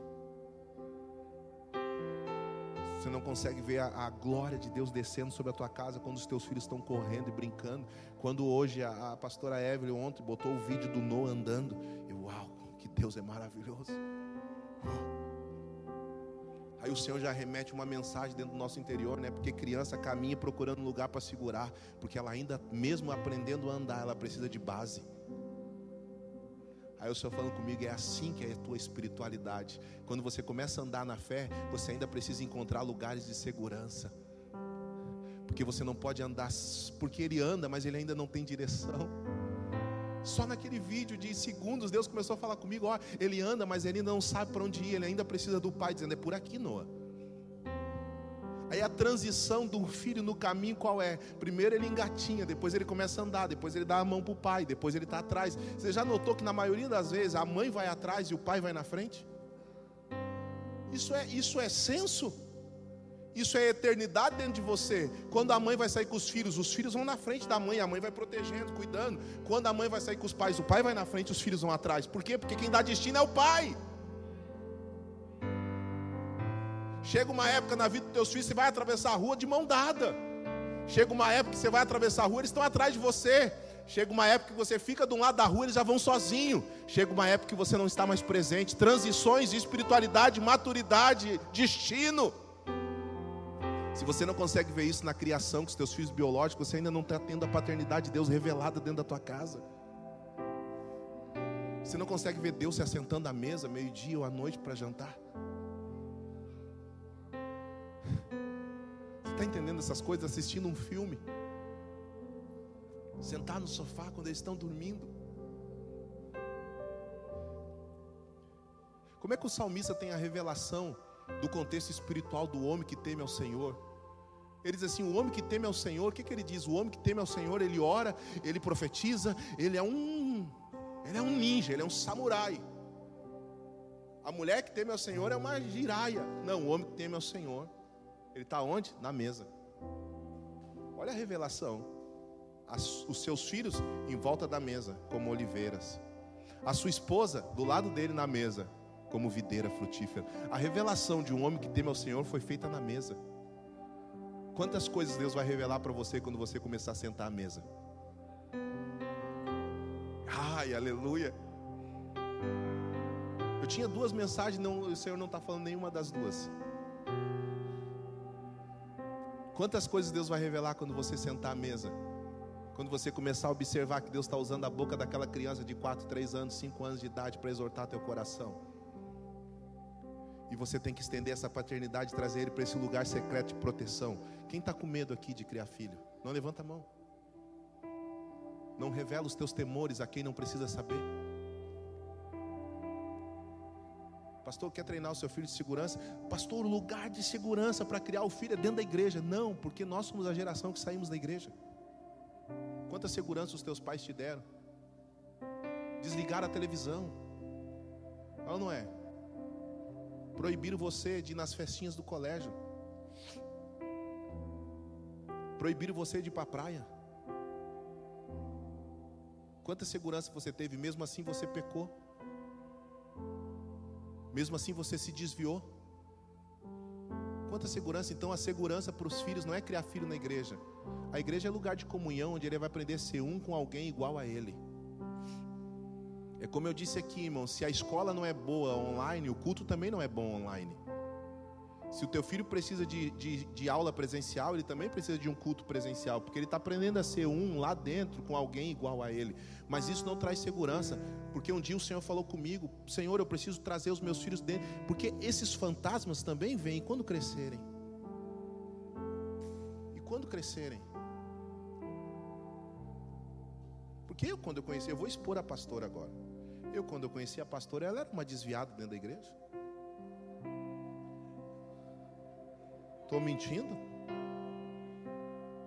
Você não consegue ver a, a, glória de Deus descendo sobre a tua casa quando os teus filhos estão correndo e brincando. Quando hoje a, a pastora Evelyn ontem botou o vídeo do Noah andando. E uau, que Deus é maravilhoso. Aí o Senhor já remete uma mensagem dentro do nosso interior, né? Porque criança caminha procurando lugar para segurar, porque ela ainda, mesmo aprendendo a andar, ela precisa de base. Aí o Senhor falando comigo, é assim que é a tua espiritualidade. Quando você começa a andar na fé, você ainda precisa encontrar lugares de segurança. Porque você não pode andar, porque ele anda, mas ele ainda não tem direção. Só naquele vídeo de segundos, Deus começou a falar comigo: ó, ele anda, mas ele não sabe para onde ir, ele ainda precisa do pai, dizendo: é por aqui, Noah. Aí a transição do filho no caminho qual é? Primeiro ele engatinha, depois ele começa a andar, depois ele dá a mão para o pai, depois ele está atrás. Você já notou que na maioria das vezes a mãe vai atrás e o pai vai na frente? Isso é, isso é senso? Isso é eternidade dentro de você. Quando a mãe vai sair com os filhos, os filhos vão na frente da mãe, a mãe vai protegendo, cuidando. Quando a mãe vai sair com os pais, o pai vai na frente, os filhos vão atrás. Por quê? Porque quem dá destino é o pai. Chega uma época na vida dos teus filhos, você vai atravessar a rua de mão dada. Chega uma época que você vai atravessar a rua, eles estão atrás de você. Chega uma época que você fica de um lado da rua, eles já vão sozinho. Chega uma época que você não está mais presente. Transições de espiritualidade, maturidade, destino. Se você não consegue ver isso na criação com os teus filhos biológicos, você ainda não está tendo a paternidade de Deus revelada dentro da tua casa. Você não consegue ver Deus se assentando à mesa, meio-dia ou à noite para jantar. Está entendendo essas coisas assistindo um filme? Sentar no sofá quando eles estão dormindo. Como é que o salmista tem a revelação do contexto espiritual do homem que teme ao Senhor? Ele diz assim: o homem que teme ao Senhor, o que, que ele diz? O homem que teme ao Senhor, ele ora, ele profetiza, ele é um, ele é um ninja, ele é um samurai. A mulher que teme ao Senhor é uma giraia. Não, o homem que teme ao Senhor, ele está onde? Na mesa. Olha a revelação. as, os seus filhos em volta da mesa, como oliveiras. A sua esposa do lado dele na mesa, como videira frutífera. A revelação de um homem que teme ao Senhor foi feita na mesa. Quantas coisas Deus vai revelar para você quando você começar a sentar à mesa? Ai, aleluia. Eu tinha duas mensagens, não, o Senhor não está falando nenhuma das duas. Quantas coisas Deus vai revelar quando você sentar à mesa? Quando você começar a observar que Deus está usando a boca daquela criança de 4, 3 anos, 5 anos de idade para exortar teu coração. E você tem que estender essa paternidade, trazer ele para esse lugar secreto de proteção. Quem está com medo aqui de criar filho? Não levanta a mão. Não revela os teus temores a quem não precisa saber. Pastor, quer treinar o seu filho de segurança? Pastor, o lugar de segurança para criar o filho é dentro da igreja. Não, porque nós somos a geração que saímos da igreja. Quanta segurança os teus pais te deram? Desligar a televisão. Ou não é? Proibiram você de ir nas festinhas do colégio. Proibiram você de ir para a praia. Quanta segurança você teve, mesmo assim você pecou. Mesmo assim você se desviou. Quanta segurança, então a segurança para os filhos não é criar filho na igreja. A igreja é lugar de comunhão onde ele vai aprender a ser um com alguém igual a ele. É como eu disse aqui, irmão, se a escola não é boa online, o culto também não é bom online. Se o teu filho precisa de, de, de aula presencial, ele também precisa de um culto presencial, porque ele está aprendendo a ser um lá dentro com alguém igual a ele. Mas isso não traz segurança, porque um dia o Senhor falou comigo: Senhor, eu preciso trazer os meus filhos dentro, porque esses fantasmas também vêm quando crescerem. E quando crescerem? Porque eu, quando eu conheci, eu vou expor a pastora agora. Eu, quando eu conheci a pastora, ela era uma desviada dentro da igreja. Estou mentindo?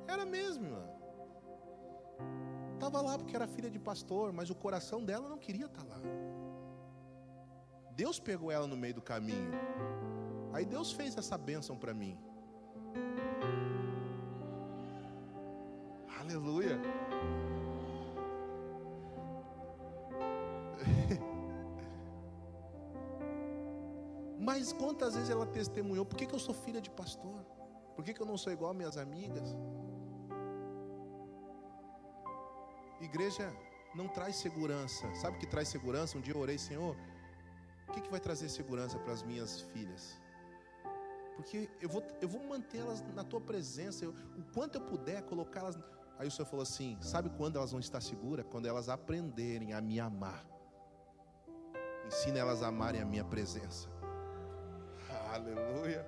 Era mesmo, irmã. Estava lá porque era filha de pastor, mas o coração dela não queria estar tá lá. Deus pegou ela no meio do caminho. Aí Deus fez essa bênção para mim. Aleluia. Mas quantas vezes ela testemunhou: por que, que eu sou filha de pastor? Por que, que eu não sou igual minhas amigas? Igreja não traz segurança. Sabe o que traz segurança? Um dia eu orei, Senhor, o que, que vai trazer segurança para as minhas filhas? Porque eu vou, eu vou mantê-las na tua presença, eu, o quanto eu puder colocá-las. Aí o Senhor falou assim: sabe quando elas vão estar seguras? Quando elas aprenderem a me amar. Ensina elas a amarem a minha presença. Aleluia.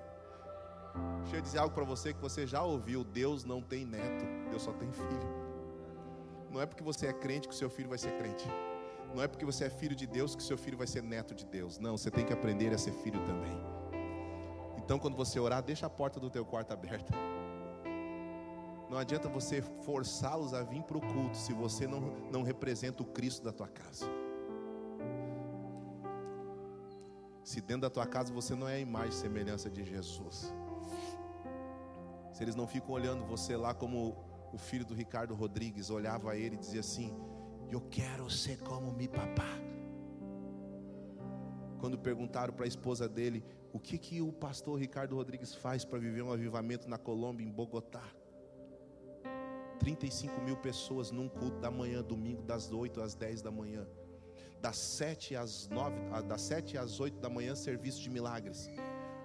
Deixa eu dizer algo para você que você já ouviu: Deus não tem neto, Deus só tem filho. Não é porque você é crente que o seu filho vai ser crente. Não é porque você é filho de Deus que o seu filho vai ser neto de Deus. Não, você tem que aprender a ser filho também. Então, quando você orar, deixa a porta do teu quarto aberta. Não adianta você forçá-los a vir para o culto se você não, não representa o Cristo da tua casa. Se dentro da tua casa você não é a imagem e semelhança de Jesus. Se eles não ficam olhando você lá como o filho do Ricardo Rodrigues olhava ele e dizia assim: Eu quero ser como meu papá. Quando perguntaram para a esposa dele o que, que o pastor Ricardo Rodrigues faz para viver um avivamento na Colômbia, em Bogotá. 35 mil pessoas num culto da manhã, domingo, das 8 às 10 da manhã das 7 às 9, ah, das 7 às 8 da manhã, serviço de milagres.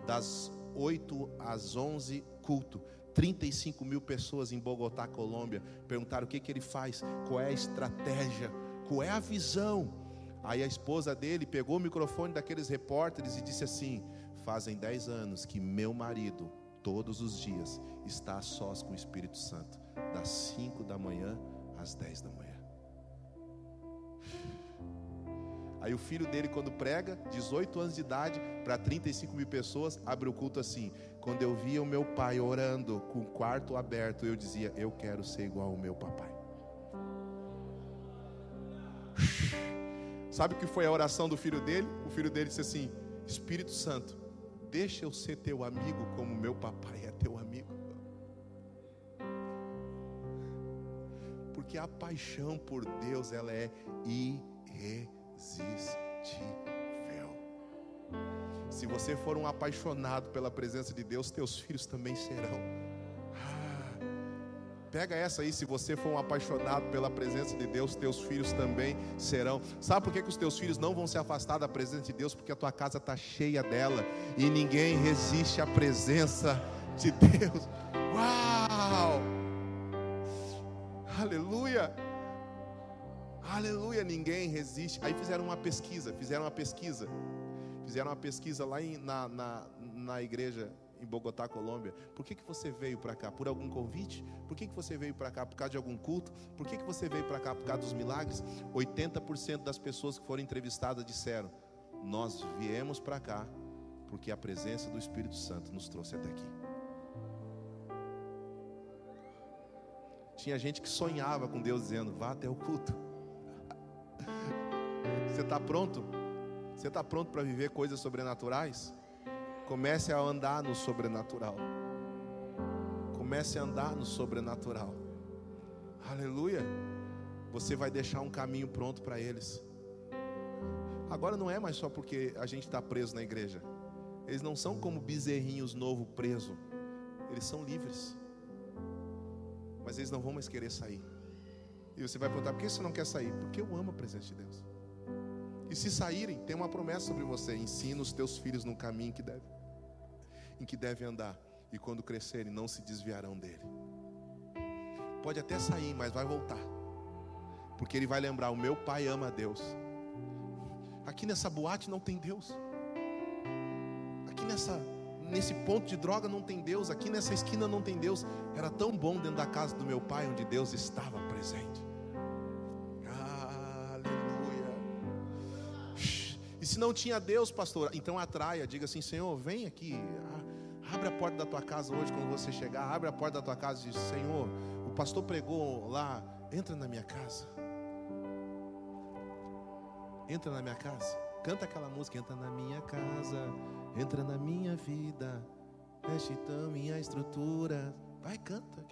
Das 8 às 11, culto. 35 mil pessoas em Bogotá, Colômbia, perguntaram o que, que ele faz, qual é a estratégia, qual é a visão. Aí a esposa dele pegou o microfone daqueles repórteres e disse assim: Fazem 10 anos que meu marido, todos os dias, está a sós com o Espírito Santo, das 5 da manhã às 10 da manhã. Aí o filho dele, quando prega, 18 anos de idade, para 35 mil pessoas, abre o culto assim. Quando eu via o meu pai orando com o quarto aberto, eu dizia: Eu quero ser igual ao meu papai. Sabe o que foi a oração do filho dele? O filho dele disse assim: Espírito Santo, deixa eu ser teu amigo como meu papai é teu amigo. Porque a paixão por Deus, ela é irresistível. Se você for um apaixonado pela presença de Deus, teus filhos também serão. Ah, pega essa aí, se você for um apaixonado pela presença de Deus, teus filhos também serão. Sabe por que, que os teus filhos não vão se afastar da presença de Deus? Porque a tua casa está cheia dela e ninguém resiste à presença de Deus. Uau! Aleluia! Aleluia, ninguém resiste. Aí fizeram uma pesquisa, fizeram uma pesquisa Fizeram uma pesquisa lá em, na, na, na igreja em Bogotá, Colômbia. Por que, que você veio para cá? Por algum convite? Por que, que você veio para cá? Por causa de algum culto? Por que, que você veio para cá? Por causa dos milagres? 80% das pessoas que foram entrevistadas disseram: Nós viemos para cá porque a presença do Espírito Santo nos trouxe até aqui. Tinha gente que sonhava com Deus dizendo: Vá até o culto. Você está pronto? Você está pronto para viver coisas sobrenaturais? Comece a andar no sobrenatural. Comece a andar no sobrenatural. Aleluia. Você vai deixar um caminho pronto para eles. Agora não é mais só porque a gente está preso na igreja. Eles não são como bezerrinhos novo preso. Eles são livres. Mas eles não vão mais querer sair. E você vai perguntar: por que você não quer sair? Porque eu amo a presença de Deus. E se saírem, tem uma promessa sobre você: ensina os teus filhos no caminho que deve, em que devem andar, e quando crescerem, não se desviarão dele. Pode até sair, mas vai voltar, porque ele vai lembrar: o meu pai ama a Deus. Aqui nessa boate não tem Deus. Aqui nessa nesse ponto de droga não tem Deus, aqui nessa esquina não tem Deus. Era tão bom dentro da casa do meu pai, onde Deus estava presente. Se não tinha Deus, pastor, então atraia, diga assim: Senhor, vem aqui, abre a porta da tua casa hoje quando você chegar, abre a porta da tua casa e diz: Senhor, o pastor pregou lá, entra na minha casa. Entra na minha casa, canta aquela música, entra na minha casa, entra na minha vida, mexe então minha estrutura. Vai, canta,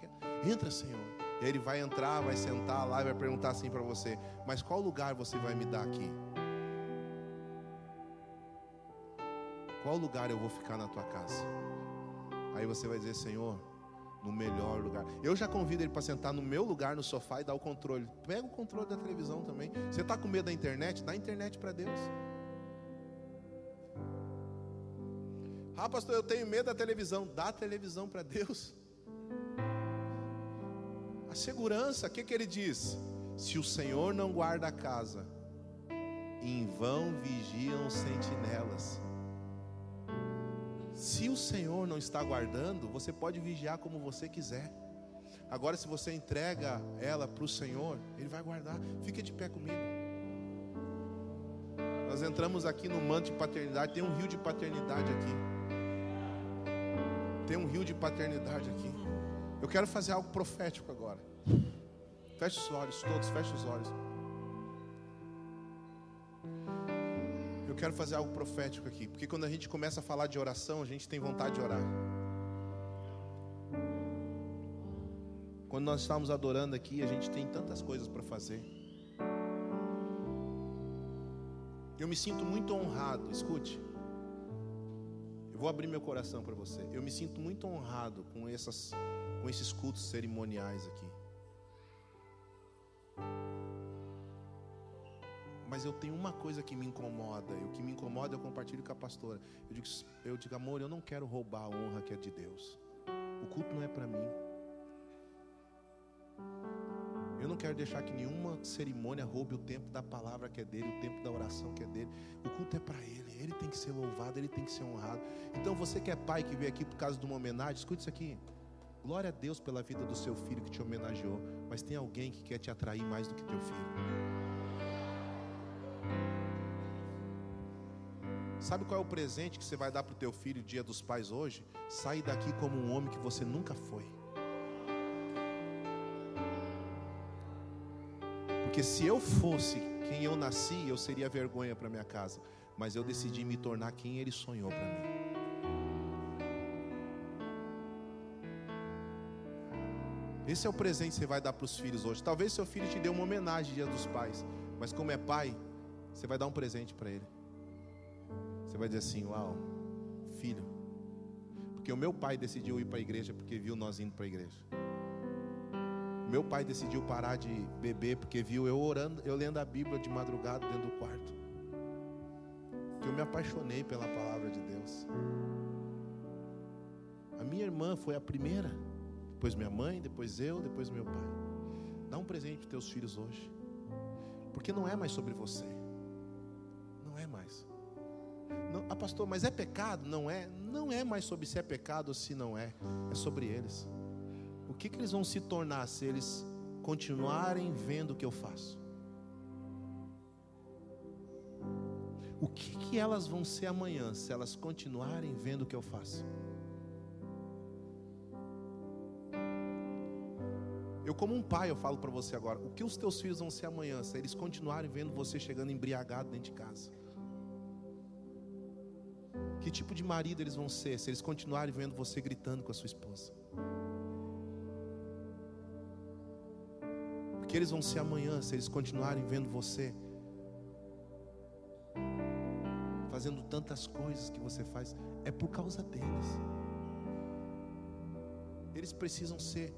entra, Senhor. Ele vai entrar, vai sentar lá e vai perguntar assim para você: Mas qual lugar você vai me dar aqui? Qual lugar eu vou ficar na tua casa? Aí você vai dizer, Senhor, no melhor lugar. Eu já convido ele para sentar no meu lugar no sofá e dar o controle. Pega o controle da televisão também. Você está com medo da internet? Dá a internet para Deus. Ah, pastor, eu tenho medo da televisão. Dá a televisão para Deus. A segurança, o que, que ele diz? Se o Senhor não guarda a casa, em vão vigiam sentinelas. Se o Senhor não está guardando, você pode vigiar como você quiser. Agora, se você entrega ela para o Senhor, Ele vai guardar. Fique de pé comigo. Nós entramos aqui no manto de paternidade. Tem um rio de paternidade aqui. Tem um rio de paternidade aqui. Eu quero fazer algo profético agora. Feche os olhos, todos, feche os olhos. Quero fazer algo profético aqui, porque quando a gente começa a falar de oração, a gente tem vontade de orar. Quando nós estamos adorando aqui, a gente tem tantas coisas para fazer. Eu me sinto muito honrado, escute. Eu vou abrir meu coração para você. Eu me sinto muito honrado com essas com esses cultos cerimoniais aqui. Mas eu tenho uma coisa que me incomoda, e o que me incomoda eu compartilho com a pastora. Eu digo, eu digo, amor, eu não quero roubar a honra que é de Deus. O culto não é para mim. Eu não quero deixar que nenhuma cerimônia roube o tempo da palavra que é dele, o tempo da oração que é dele. O culto é para ele, ele tem que ser louvado, ele tem que ser honrado. Então você que é pai que veio aqui por causa de uma homenagem, escute isso aqui. Glória a Deus pela vida do seu filho que te homenageou, mas tem alguém que quer te atrair mais do que teu filho. Sabe qual é o presente que você vai dar para o teu filho dia dos pais hoje? Sair daqui como um homem que você nunca foi. Porque se eu fosse quem eu nasci, eu seria vergonha para minha casa. Mas eu decidi me tornar quem ele sonhou para mim. Esse é o presente que você vai dar para os filhos hoje. Talvez seu filho te dê uma homenagem dia dos pais, mas como é pai, você vai dar um presente para ele. Você vai dizer assim: Uau, filho, porque o meu pai decidiu ir para a igreja porque viu nós indo para a igreja. Meu pai decidiu parar de beber porque viu eu orando, eu lendo a Bíblia de madrugada dentro do quarto. Que eu me apaixonei pela palavra de Deus. A minha irmã foi a primeira, depois minha mãe, depois eu, depois meu pai. Dá um presente para teus filhos hoje. Porque não é mais sobre você. Não é mais. Não, ah, pastor, mas é pecado? Não é. Não é mais sobre se é pecado ou se não é. É sobre eles que, que eles vão se tornar se eles continuarem vendo o que eu faço? O que, que elas vão ser amanhã se elas continuarem vendo o que eu faço? Eu, como um pai, eu falo para você agora: o que os teus filhos vão ser amanhã se eles continuarem vendo você chegando embriagado dentro de casa? Que tipo de marido eles vão ser se eles continuarem vendo você gritando com a sua esposa? que eles vão ser amanhã se eles continuarem vendo você fazendo tantas coisas que você faz, é por causa deles. Eles precisam ser,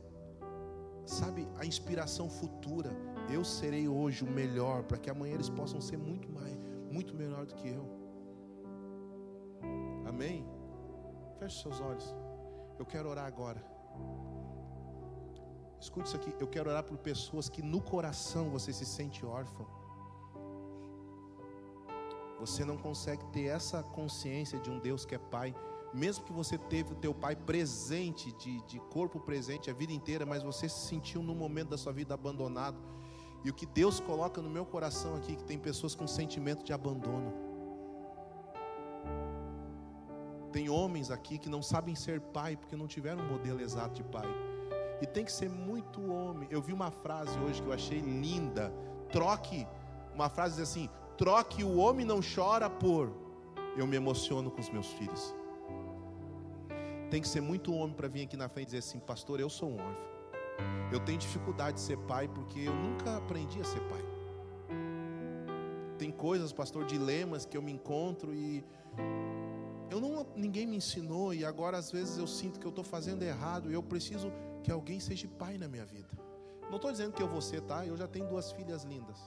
sabe, a inspiração futura. Eu serei hoje o melhor para que amanhã eles possam ser muito mais, muito melhor do que eu. Amém? Feche seus olhos. Eu quero orar agora. Escute isso aqui. Eu quero orar por pessoas que no coração você se sente órfão. Você não consegue ter essa consciência de um Deus que é Pai, mesmo que você teve o teu Pai presente, de, de corpo presente a vida inteira, mas você se sentiu num momento da sua vida abandonado. E o que Deus coloca no meu coração aqui, que tem pessoas com sentimento de abandono. Tem homens aqui que não sabem ser pai porque não tiveram um modelo exato de pai. E tem que ser muito homem. Eu vi uma frase hoje que eu achei linda. Troque, uma frase assim: troque o homem não chora por. Eu me emociono com os meus filhos. Tem que ser muito homem para vir aqui na frente e dizer assim: Pastor, eu sou um órfão. Eu tenho dificuldade de ser pai porque eu nunca aprendi a ser pai. Tem coisas, pastor, dilemas que eu me encontro e eu não, ninguém me ensinou e agora às vezes eu sinto que eu estou fazendo errado e eu preciso que alguém seja pai na minha vida. Não estou dizendo que eu vou ser, tá? Eu já tenho duas filhas lindas.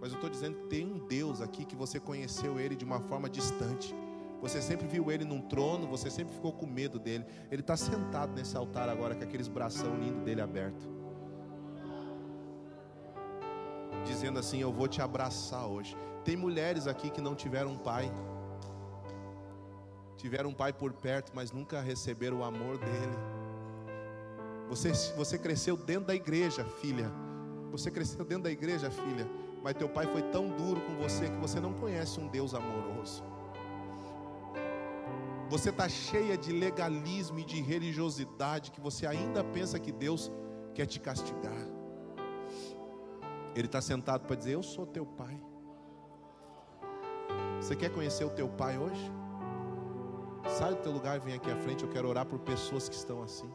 Mas eu estou dizendo que tem um Deus aqui que você conheceu Ele de uma forma distante. Você sempre viu Ele num trono, você sempre ficou com medo dele. Ele está sentado nesse altar agora com aqueles bração lindo dele aberto. Dizendo assim: Eu vou te abraçar hoje. Tem mulheres aqui que não tiveram pai. Tiveram um pai por perto, mas nunca receberam o amor dele. Você, você cresceu dentro da igreja, filha. Você cresceu dentro da igreja, filha. Mas teu pai foi tão duro com você que você não conhece um Deus amoroso. Você está cheia de legalismo e de religiosidade que você ainda pensa que Deus quer te castigar. Ele está sentado para dizer: Eu sou teu pai. Você quer conhecer o teu pai hoje? Sai do teu lugar e vem aqui à frente. Eu quero orar por pessoas que estão assim.